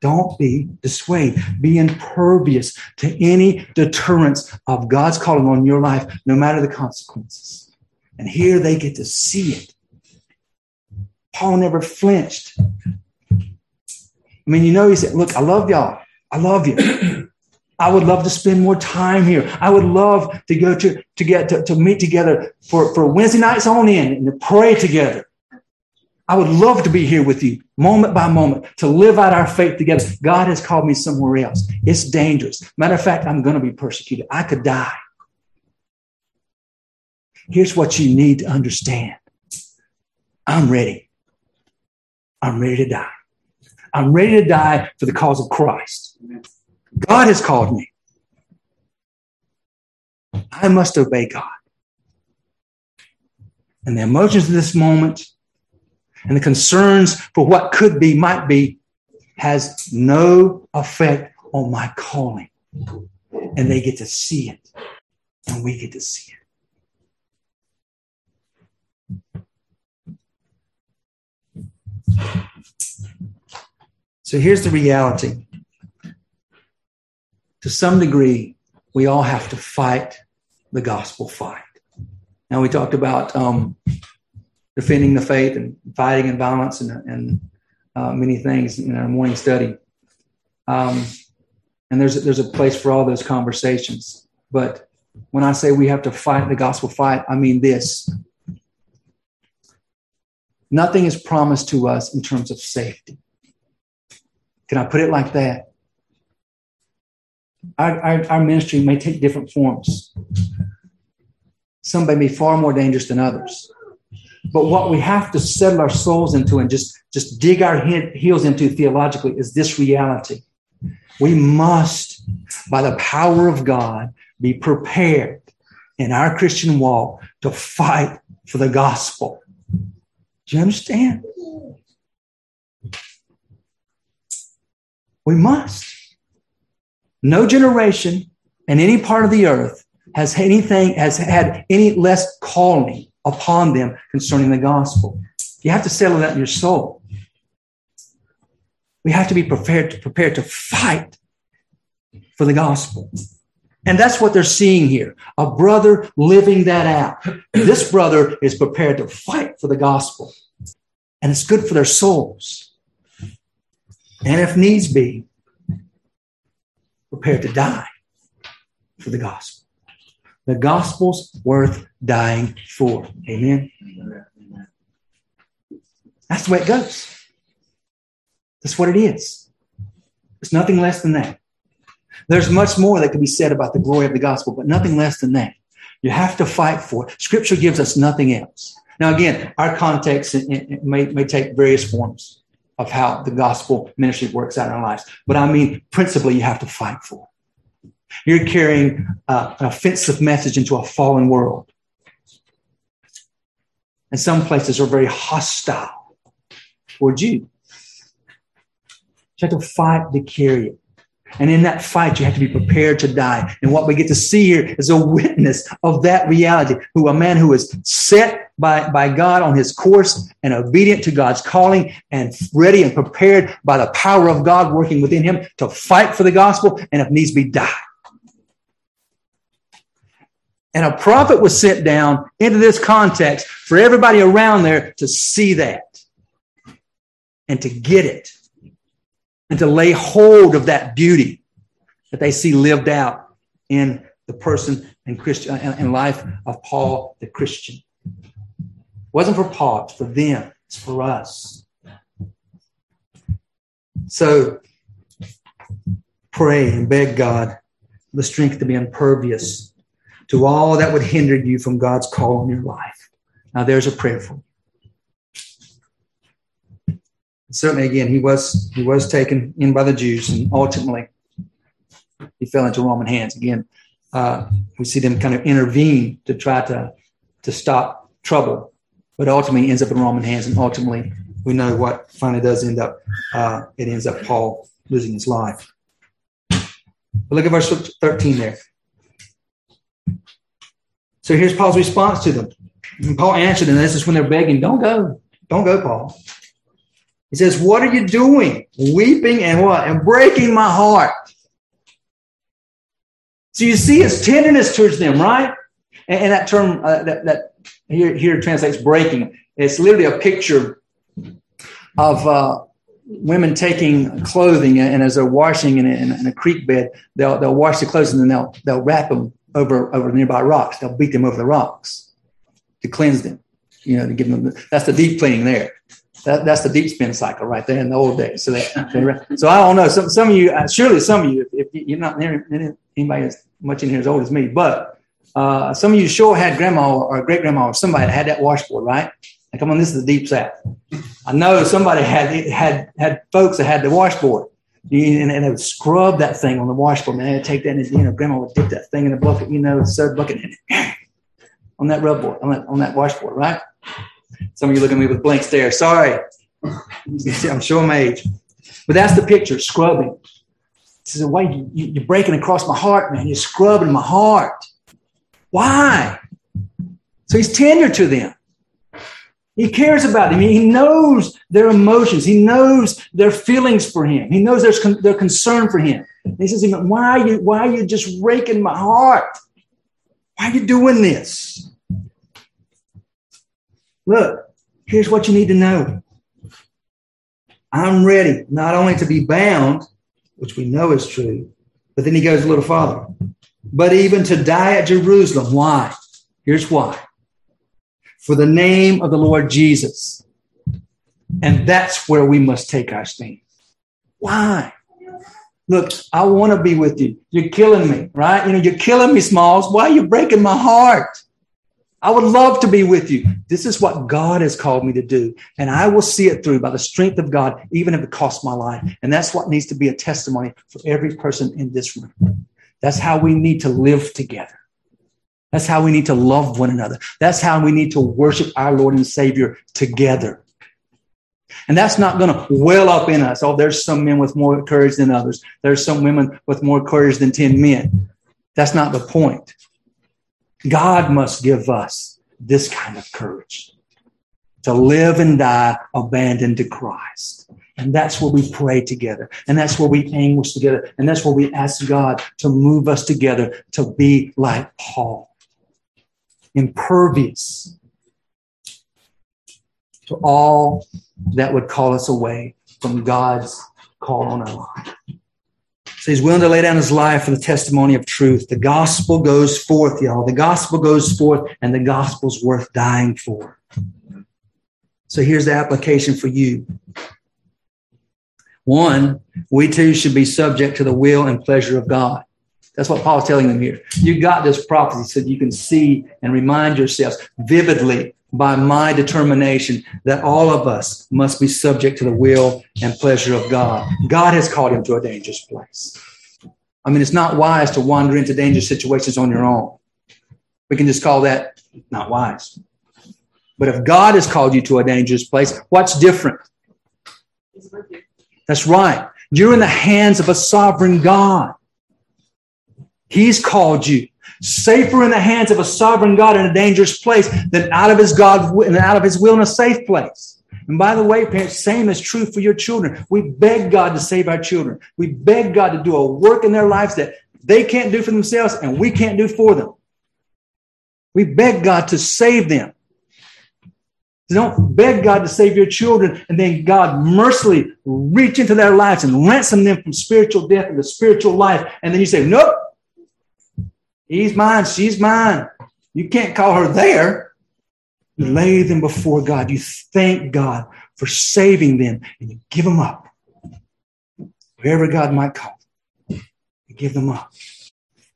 Speaker 1: Don't be dissuaded. Be impervious to any deterrence of God's calling on your life, no matter the consequences. And here they get to see it. Paul never flinched. I mean, you know, he said, Look, I love y'all. I love you. [CLEARS THROAT] I would love to spend more time here. I would love to go to, to get to, to meet together for, for Wednesday nights on in and to pray together. I would love to be here with you moment by moment to live out our faith together. God has called me somewhere else. It's dangerous. Matter of fact, I'm going to be persecuted. I could die. Here's what you need to understand I'm ready. I'm ready to die. I'm ready to die for the cause of Christ. God has called me. I must obey God. And the emotions of this moment and the concerns for what could be, might be, has no effect on my calling. And they get to see it, and we get to see it. So here's the reality. To some degree, we all have to fight the gospel fight. Now, we talked about um, defending the faith and fighting and violence and, and uh, many things in our morning study. Um, and there's, there's a place for all those conversations. But when I say we have to fight the gospel fight, I mean this. Nothing is promised to us in terms of safety. Can I put it like that? Our, our, our ministry may take different forms. Some may be far more dangerous than others. But what we have to settle our souls into and just, just dig our heels into theologically is this reality. We must, by the power of God, be prepared in our Christian walk to fight for the gospel. Do you understand? We must. No generation in any part of the earth has anything has had any less calling upon them concerning the gospel. You have to settle that in your soul. We have to be prepared to prepare to fight for the gospel. And that's what they're seeing here. A brother living that out. This brother is prepared to fight for the gospel. And it's good for their souls. And if needs be, prepared to die for the gospel. The gospel's worth dying for. Amen. That's the way it goes. That's what it is. It's nothing less than that. There's much more that could be said about the glory of the gospel, but nothing less than that. You have to fight for it. Scripture gives us nothing else. Now, again, our context may, may take various forms of how the gospel ministry works out in our lives, but I mean, principally, you have to fight for it. You're carrying an offensive message into a fallen world. And some places are very hostile towards you. You have to fight to carry it. And in that fight, you have to be prepared to die. And what we get to see here is a witness of that reality, who a man who is set by, by God on his course and obedient to God's calling and ready and prepared by the power of God working within him to fight for the gospel and if needs be die. And a prophet was sent down into this context for everybody around there to see that and to get it and to lay hold of that beauty that they see lived out in the person and Christian uh, and life of Paul the Christian. It wasn't for Paul, it's for them, it's for us. So pray and beg God the strength to be impervious to all that would hinder you from God's call on your life. Now, there's a prayer for you. Certainly, again, he was he was taken in by the Jews, and ultimately he fell into Roman hands. Again, uh, we see them kind of intervene to try to to stop trouble, but ultimately ends up in Roman hands, and ultimately we know what finally does end up. Uh, it ends up Paul losing his life. But look at verse 13 there. So here's Paul's response to them. And Paul answered, and this is when they're begging, Don't go. Don't go, Paul. He says, What are you doing? Weeping and what? And breaking my heart. So you see his tenderness towards them, right? And, and that term uh, that, that here, here translates breaking. It's literally a picture of uh, women taking clothing and as they're washing in a, in a creek bed, they'll, they'll wash the clothes and then they'll, they'll wrap them over over nearby rocks. They'll beat them over the rocks to cleanse them. You know, to give them. The, that's the deep cleaning there. That, that's the deep spin cycle right there in the old days. So, so I don't know. Some some of you, uh, surely some of you, if, if you're not anybody as much in here as old as me, but uh, some of you sure had grandma or great grandma or somebody that had that washboard, right? Like, come on, this is the deep south. I know somebody had had had folks that had the washboard, and, and they would scrub that thing on the washboard. Man, I'd take that, and you know, grandma would dip that thing in a bucket, you know, soap bucket, [CLEARS THROAT] on that rub board, on that on that washboard, right? Some of you look at me with blank stare. Sorry, [LAUGHS] I'm showing my age, but that's the picture: scrubbing. He says, "Why you, you're breaking across my heart, man? You're scrubbing my heart. Why?" So he's tender to them. He cares about them. He knows their emotions. He knows their feelings for him. He knows their, their concern for him. And he says, why are, you, why are you just raking my heart? Why are you doing this? Look, here's what you need to know. I'm ready not only to be bound, which we know is true, but then he goes a little farther, but even to die at Jerusalem. Why? Here's why for the name of the Lord Jesus. And that's where we must take our stand. Why? Look, I want to be with you. You're killing me, right? You know, you're killing me, Smalls. Why are you breaking my heart? I would love to be with you. This is what God has called me to do. And I will see it through by the strength of God, even if it costs my life. And that's what needs to be a testimony for every person in this room. That's how we need to live together. That's how we need to love one another. That's how we need to worship our Lord and Savior together. And that's not going to well up in us. Oh, there's some men with more courage than others. There's some women with more courage than 10 men. That's not the point. God must give us this kind of courage to live and die abandoned to Christ. And that's where we pray together. And that's where we anguish together. And that's where we ask God to move us together to be like Paul impervious to all that would call us away from God's call on our life. So he's willing to lay down his life for the testimony of truth. The gospel goes forth, y'all. The gospel goes forth, and the gospel's worth dying for. So here's the application for you. One, we too should be subject to the will and pleasure of God. That's what Paul's telling them here. You got this prophecy so you can see and remind yourselves vividly by my determination that all of us must be subject to the will and pleasure of God. God has called him to a dangerous place. I mean, it's not wise to wander into dangerous situations on your own. We can just call that not wise. But if God has called you to a dangerous place, what's different? That's right. You're in the hands of a sovereign God. He's called you. Safer in the hands of a sovereign God in a dangerous place than out of his God and out of his will in a safe place. And by the way, parents, same is true for your children. We beg God to save our children. We beg God to do a work in their lives that they can't do for themselves and we can't do for them. We beg God to save them. Don't beg God to save your children and then God mercifully reach into their lives and ransom them from spiritual death into spiritual life. And then you say, nope, He's mine. She's mine. You can't call her there. You lay them before God. You thank God for saving them and you give them up. Wherever God might call you give them up.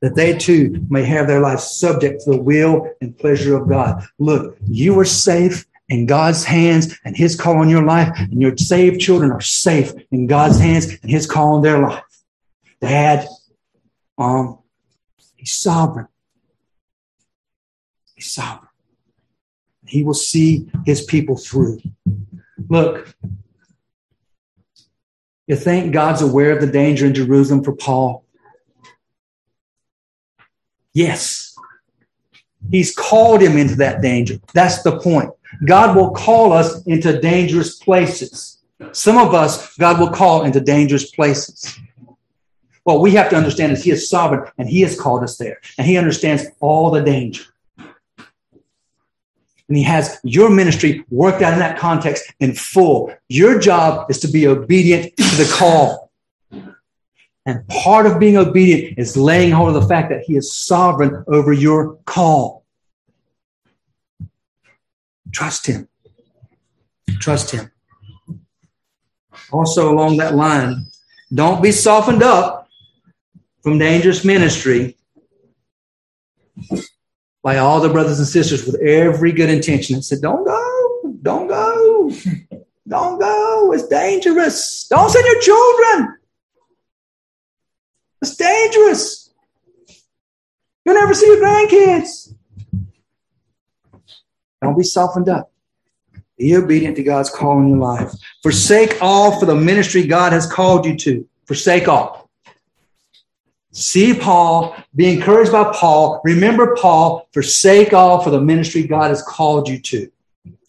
Speaker 1: That they too may have their lives subject to the will and pleasure of God. Look, you are safe in God's hands and His call on your life, and your saved children are safe in God's hands and His call on their life. Dad, mom, He's sovereign. He's sovereign. He will see his people through. Look, you think God's aware of the danger in Jerusalem for Paul? Yes. He's called him into that danger. That's the point. God will call us into dangerous places. Some of us, God will call into dangerous places. What we have to understand is He is sovereign and He has called us there. And He understands all the danger. And He has your ministry worked out in that context in full. Your job is to be obedient to the call. And part of being obedient is laying hold of the fact that He is sovereign over your call. Trust Him. Trust Him. Also, along that line, don't be softened up from dangerous ministry by all the brothers and sisters with every good intention and said, Don't go, don't go, don't go. It's dangerous. Don't send your children. It's dangerous. You'll never see your grandkids. Don't be softened up. Be obedient to God's call in your life. Forsake all for the ministry God has called you to. Forsake all. See Paul, be encouraged by Paul. Remember Paul, forsake all for the ministry God has called you to.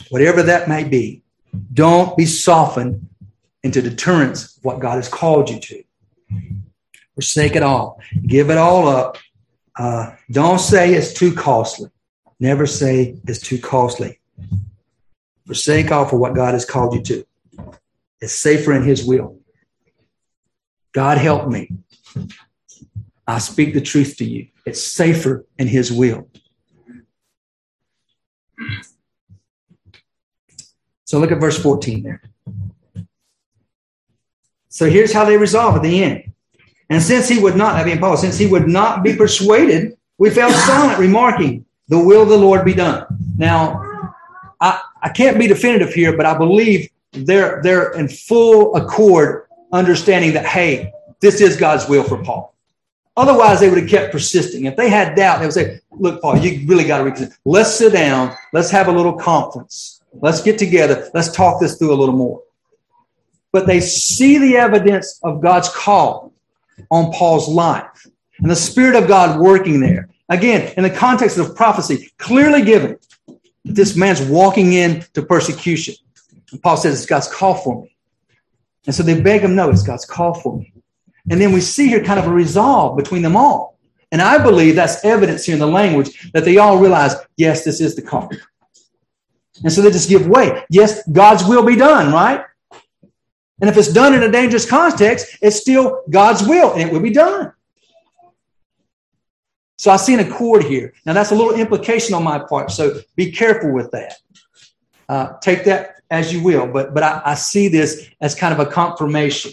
Speaker 1: Whatever that may be. Don't be softened into deterrence of what God has called you to. Forsake it all. Give it all up. Uh, don't say it's too costly. Never say it's too costly. Forsake all for what God has called you to. It's safer in His will. God help me. I speak the truth to you. It's safer in His will. So look at verse 14 there. So here's how they resolve at the end. And since he would not, I mean, Paul, since he would not be persuaded, we fell silent, remarking, the will of the Lord be done. Now, I, I can't be definitive here, but I believe they're, they're in full accord, understanding that, hey, this is God's will for Paul. Otherwise, they would have kept persisting. If they had doubt, they would say, look, Paul, you really got to reconsider. Let's sit down. Let's have a little conference. Let's get together. Let's talk this through a little more. But they see the evidence of God's call on Paul's life and the Spirit of God working there. Again, in the context of prophecy, clearly given that this man's walking into persecution. And Paul says, It's God's call for me. And so they beg him, No, it's God's call for me. And then we see here kind of a resolve between them all. And I believe that's evidence here in the language that they all realize, yes, this is the call. And so they just give way. Yes, God's will be done, right? And if it's done in a dangerous context, it's still God's will and it will be done. So I see an accord here. Now that's a little implication on my part. So be careful with that. Uh, take that as you will. But but I, I see this as kind of a confirmation.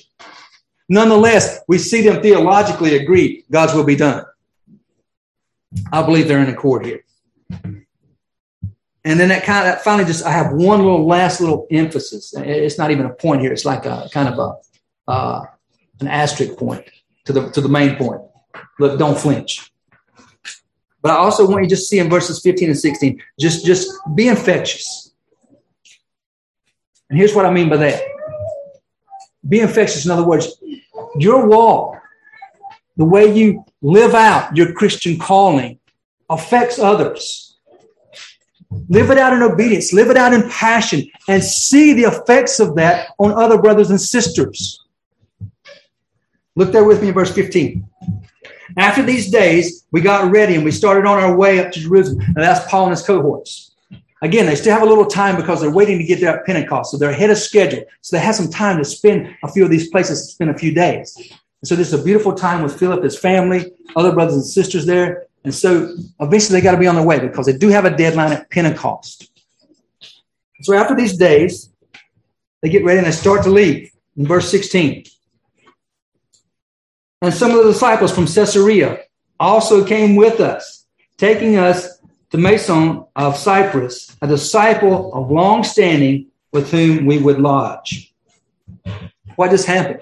Speaker 1: Nonetheless, we see them theologically agree God's will be done. I believe they're in accord here. And then that kind of that finally just I have one little last little emphasis. It's not even a point here. It's like a kind of a uh, an asterisk point to the to the main point. Look, don't flinch. But I also want you to just see in verses 15 and 16, just just be infectious. And here's what I mean by that. Be infectious, in other words, your walk, the way you live out your Christian calling affects others. Live it out in obedience, live it out in passion, and see the effects of that on other brothers and sisters. Look there with me in verse 15. After these days, we got ready and we started on our way up to Jerusalem. And that's Paul and his cohorts. Again, they still have a little time because they're waiting to get there at Pentecost. So they're ahead of schedule. So they have some time to spend a few of these places, spend a few days. So this is a beautiful time with Philip, his family, other brothers and sisters there. And so eventually they got to be on their way because they do have a deadline at Pentecost. So after these days, they get ready and they start to leave in verse 16. And some of the disciples from Caesarea also came with us, taking us to Mnason of Cyprus, a disciple of long standing with whom we would lodge. What just happened?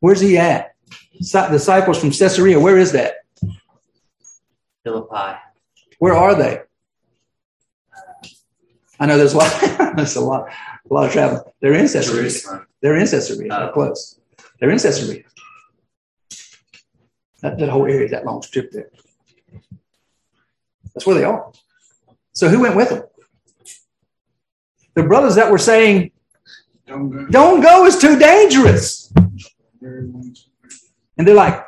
Speaker 1: Where's he at? Disciples from Caesarea, where is that?
Speaker 2: Philippi.
Speaker 1: Where are they? I know there's a lot. [LAUGHS] there's a lot, a lot of travel. They're in Caesarea. Jerusalem. They're in Caesarea. They're oh. close. They're in Caesarea. That, that whole area, that long strip there. That's where they are. So who went with them? The brothers that were saying, "Don't go, Don't go is too dangerous," and they're like,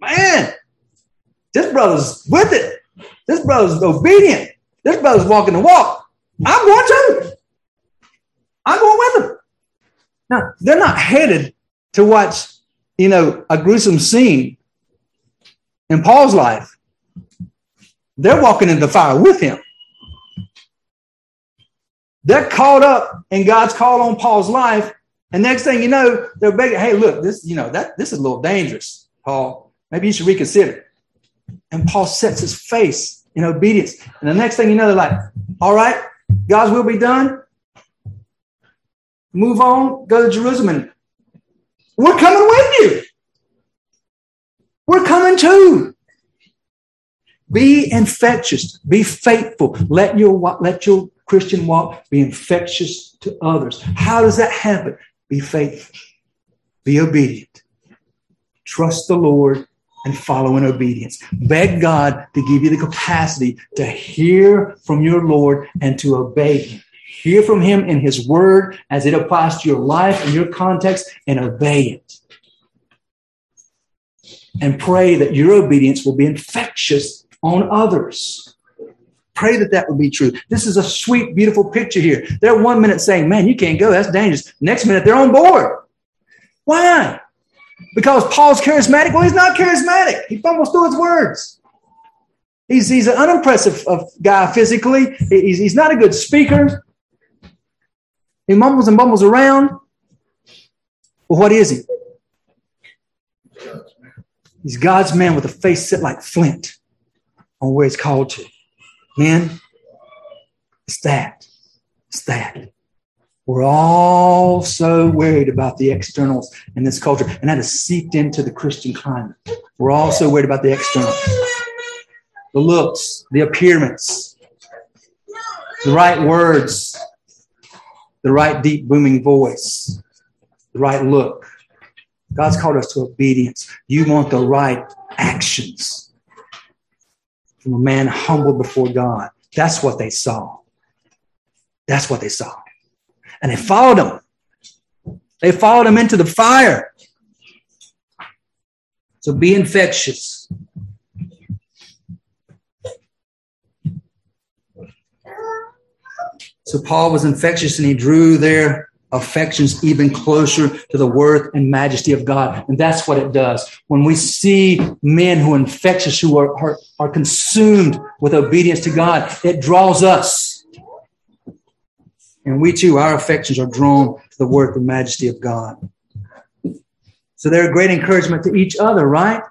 Speaker 1: "Man, this brother's with it. This brother's obedient. This brother's walking the walk. I'm going to. I'm going with him. Now, they're not headed to watch, you know, a gruesome scene in Paul's life. They're walking in the fire with him. They're caught up in God's call on Paul's life. And next thing you know, they're begging, hey, look, this, you know, that this is a little dangerous, Paul. Maybe you should reconsider. And Paul sets his face in obedience. And the next thing you know, they're like, all right, God's will be done. Move on, go to Jerusalem. And we're coming with you. We're coming too. Be infectious. Be faithful. Let your, let your Christian walk be infectious to others. How does that happen? Be faithful. Be obedient. Trust the Lord and follow in obedience. Beg God to give you the capacity to hear from your Lord and to obey Him. Hear from Him in His Word as it applies to your life and your context and obey it. And pray that your obedience will be infectious on others. Pray that that will be true. This is a sweet, beautiful picture here. They're one minute saying, Man, you can't go. That's dangerous. Next minute, they're on board. Why? Because Paul's charismatic? Well, he's not charismatic. He fumbles through his words. He's, he's an unimpressive uh, guy physically. He's, he's not a good speaker. He mumbles and bumbles around. Well, what is he? He's God's man with a face set like flint on where he's called to. Men, it's that. It's that. We're all so worried about the externals in this culture, and that has seeped into the Christian climate. We're all so worried about the externals the looks, the appearance, the right words, the right deep booming voice, the right look. God's called us to obedience. You want the right actions from a man humbled before God. That's what they saw. That's what they saw and they followed him. They followed him into the fire. So be infectious. So Paul was infectious and he drew their affections even closer to the worth and majesty of God. And that's what it does. When we see men who are infectious, who are, are, are consumed with obedience to God, it draws us and we too, our affections are drawn to the worth and majesty of God. So they're a great encouragement to each other, right?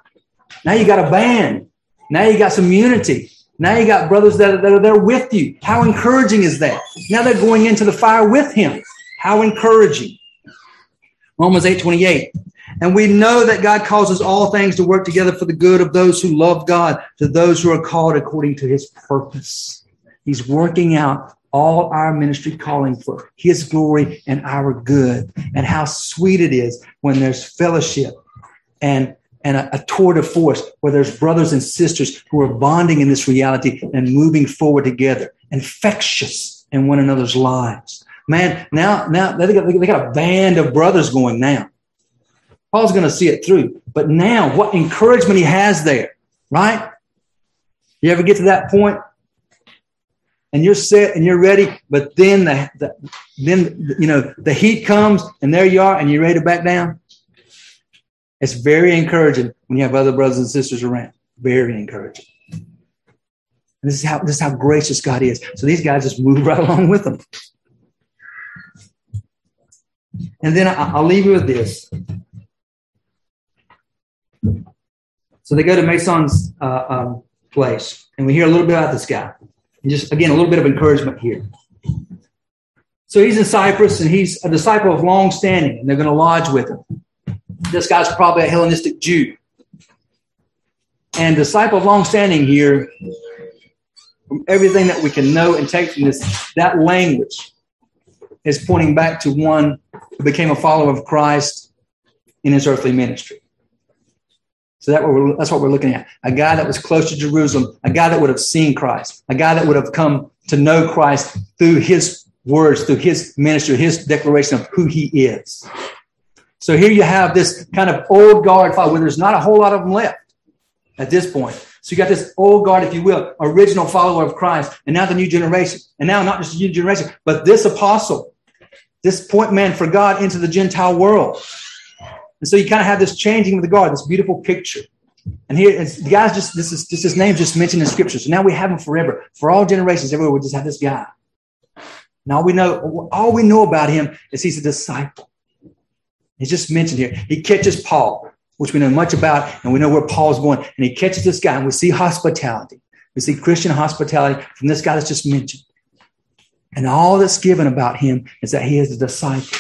Speaker 1: Now you got a band. Now you got some unity. Now you got brothers that are, that are there with you. How encouraging is that? Now they're going into the fire with him. How encouraging. Romans 8 28. And we know that God causes all things to work together for the good of those who love God, to those who are called according to his purpose. He's working out all our ministry calling for his glory and our good and how sweet it is when there's fellowship and and a, a tour de force where there's brothers and sisters who are bonding in this reality and moving forward together infectious in one another's lives man now now they got, they got a band of brothers going now paul's going to see it through but now what encouragement he has there right you ever get to that point and you're set and you're ready, but then the, the then you know the heat comes and there you are and you're ready to back down. It's very encouraging when you have other brothers and sisters around. Very encouraging. And this is how this is how gracious God is. So these guys just move right [LAUGHS] along with them. And then I, will leave you with this. So they go to Mnason's uh, um, place, and we hear a little bit about this guy. And just again, a little bit of encouragement here. So he's in Cyprus and he's a disciple of long standing, and they're going to lodge with him. This guy's probably a Hellenistic Jew. And disciple of long standing here, from everything that we can know and take from this, that language is pointing back to one who became a follower of Christ in his earthly ministry. So that that's what we're looking at. A guy that was close to Jerusalem, a guy that would have seen Christ, a guy that would have come to know Christ through his words, through his ministry, his declaration of who he is. So here you have this kind of old guard follower where there's not a whole lot of them left at this point. So you got this old guard, if you will, original follower of Christ, and now the new generation. And now not just the new generation, but this apostle, this point man for God into the Gentile world. And so you kind of have this changing of the guard, this beautiful picture. And here, the guy's just this is just his name just mentioned in scripture. So now we have him forever. For all generations, everywhere we just have this guy. Now we know all we know about him is he's a disciple. He's just mentioned here. He catches Paul, which we know much about, and we know where Paul's going. And he catches this guy, and we see hospitality. We see Christian hospitality from this guy that's just mentioned. And all that's given about him is that he is a disciple.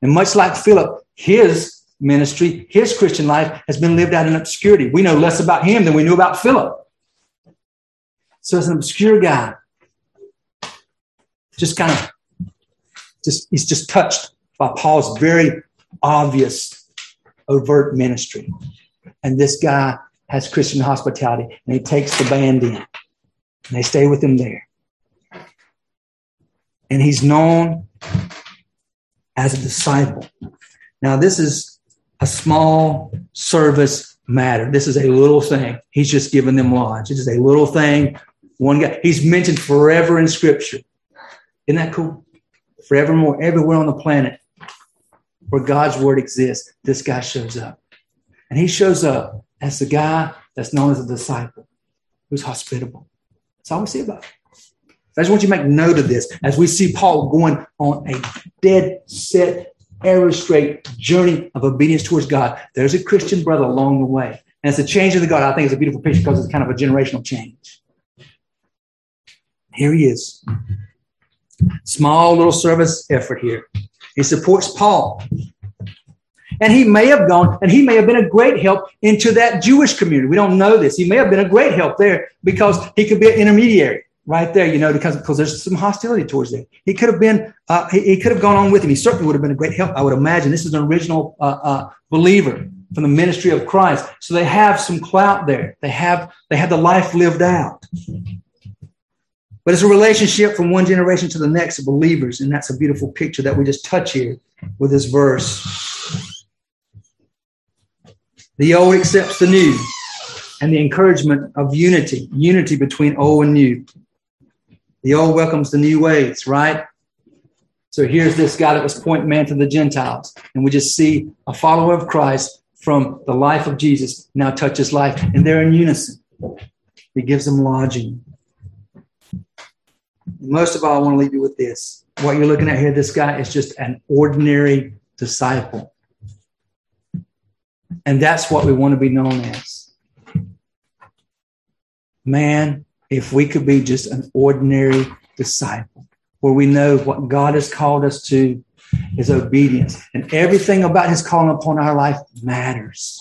Speaker 1: And much like Philip, his ministry, his Christian life has been lived out in obscurity. We know less about him than we knew about Philip. So as an obscure guy, just kind of just he's just touched by Paul's very obvious overt ministry. And this guy has Christian hospitality and he takes the band in and they stay with him there. And he's known as a disciple. Now, this is a small service matter. This is a little thing. He's just giving them lodge. It is a little thing. One guy, he's mentioned forever in scripture. Isn't that cool? Forevermore, everywhere on the planet where God's word exists, this guy shows up. And he shows up as the guy that's known as a disciple who's hospitable. That's all we see about it. I just want you to make note of this as we see Paul going on a dead set, arrow straight journey of obedience towards God. There's a Christian brother along the way. And it's a change of the God. I think it's a beautiful picture because it's kind of a generational change. Here he is. Small little service effort here. He supports Paul. And he may have gone and he may have been a great help into that Jewish community. We don't know this. He may have been a great help there because he could be an intermediary right there, you know, because, because there's some hostility towards them. He could have been, uh, he, he, could have gone on with him. He certainly would have been a great help, I would imagine. This is an original uh, uh, believer from the ministry of Christ. So they have some clout there. They have, they have the life lived out. But it's a relationship from one generation to the next of believers. And that's a beautiful picture that we just touch here with this verse. The old accepts the new and the encouragement of unity, unity between old and new. The old welcomes the new ways, right? So here's this guy that was point man to the Gentiles. And we just see a follower of Christ from the life of Jesus now touch his life. And they're in unison. He gives them lodging. Most of all, I want to leave you with this. What you're looking at here, this guy is just an ordinary disciple. And that's what we want to be known as. Man, if we could be just an ordinary disciple, where we know what God has called us to is obedience, and everything about His calling upon our life matters.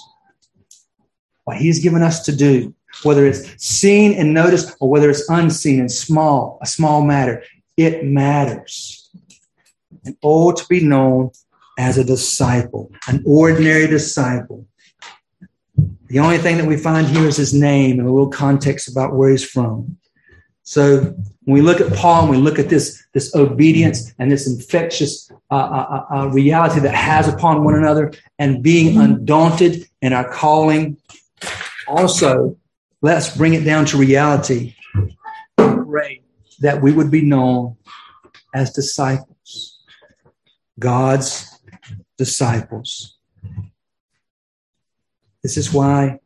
Speaker 1: What He's given us to do whether it's seen and noticed or whether it's unseen and small, a small matter, it matters. And all to be known as a disciple, an ordinary disciple. The only thing that we find here is his name and a little context about where he's from. So when we look at Paul and we look at this, this obedience and this infectious uh, uh, uh, uh reality that has upon one another and being undaunted in our calling, also Let's bring it down to reality. Pray that we would be known as disciples, God's disciples. This is why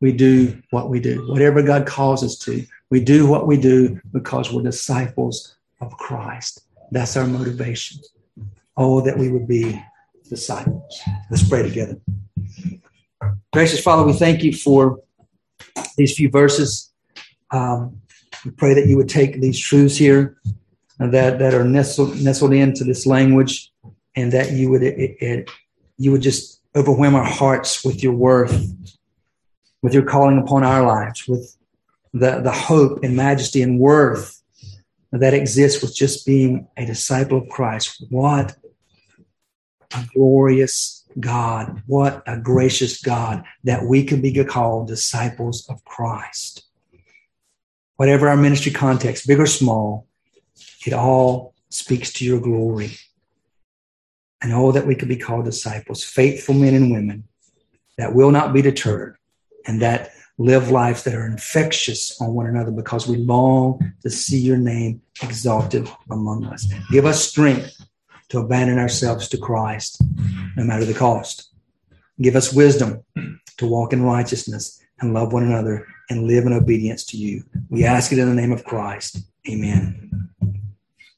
Speaker 1: we do what we do. Whatever God calls us to, we do what we do because we're disciples of Christ. That's our motivation. Oh, that we would be disciples. Let's pray together. Gracious Father, we thank you for these few verses. Um, we pray that you would take these truths here that, that are nestled, nestled into this language and that you would, it, it, you would just overwhelm our hearts with your worth, with your calling upon our lives, with the, the hope and majesty and worth that exists with just being a disciple of Christ. What a glorious God, what a gracious God that we can be called disciples of Christ. Whatever our ministry context, big or small, it all speaks to your glory. And oh, that we could be called disciples, faithful men and women that will not be deterred and that live lives that are infectious on one another because we long to see your name exalted among us. Give us strength to abandon ourselves to Christ, no matter the cost. Give us wisdom to walk in righteousness and love one another and live in obedience to you. We ask it in the name of Christ. Amen.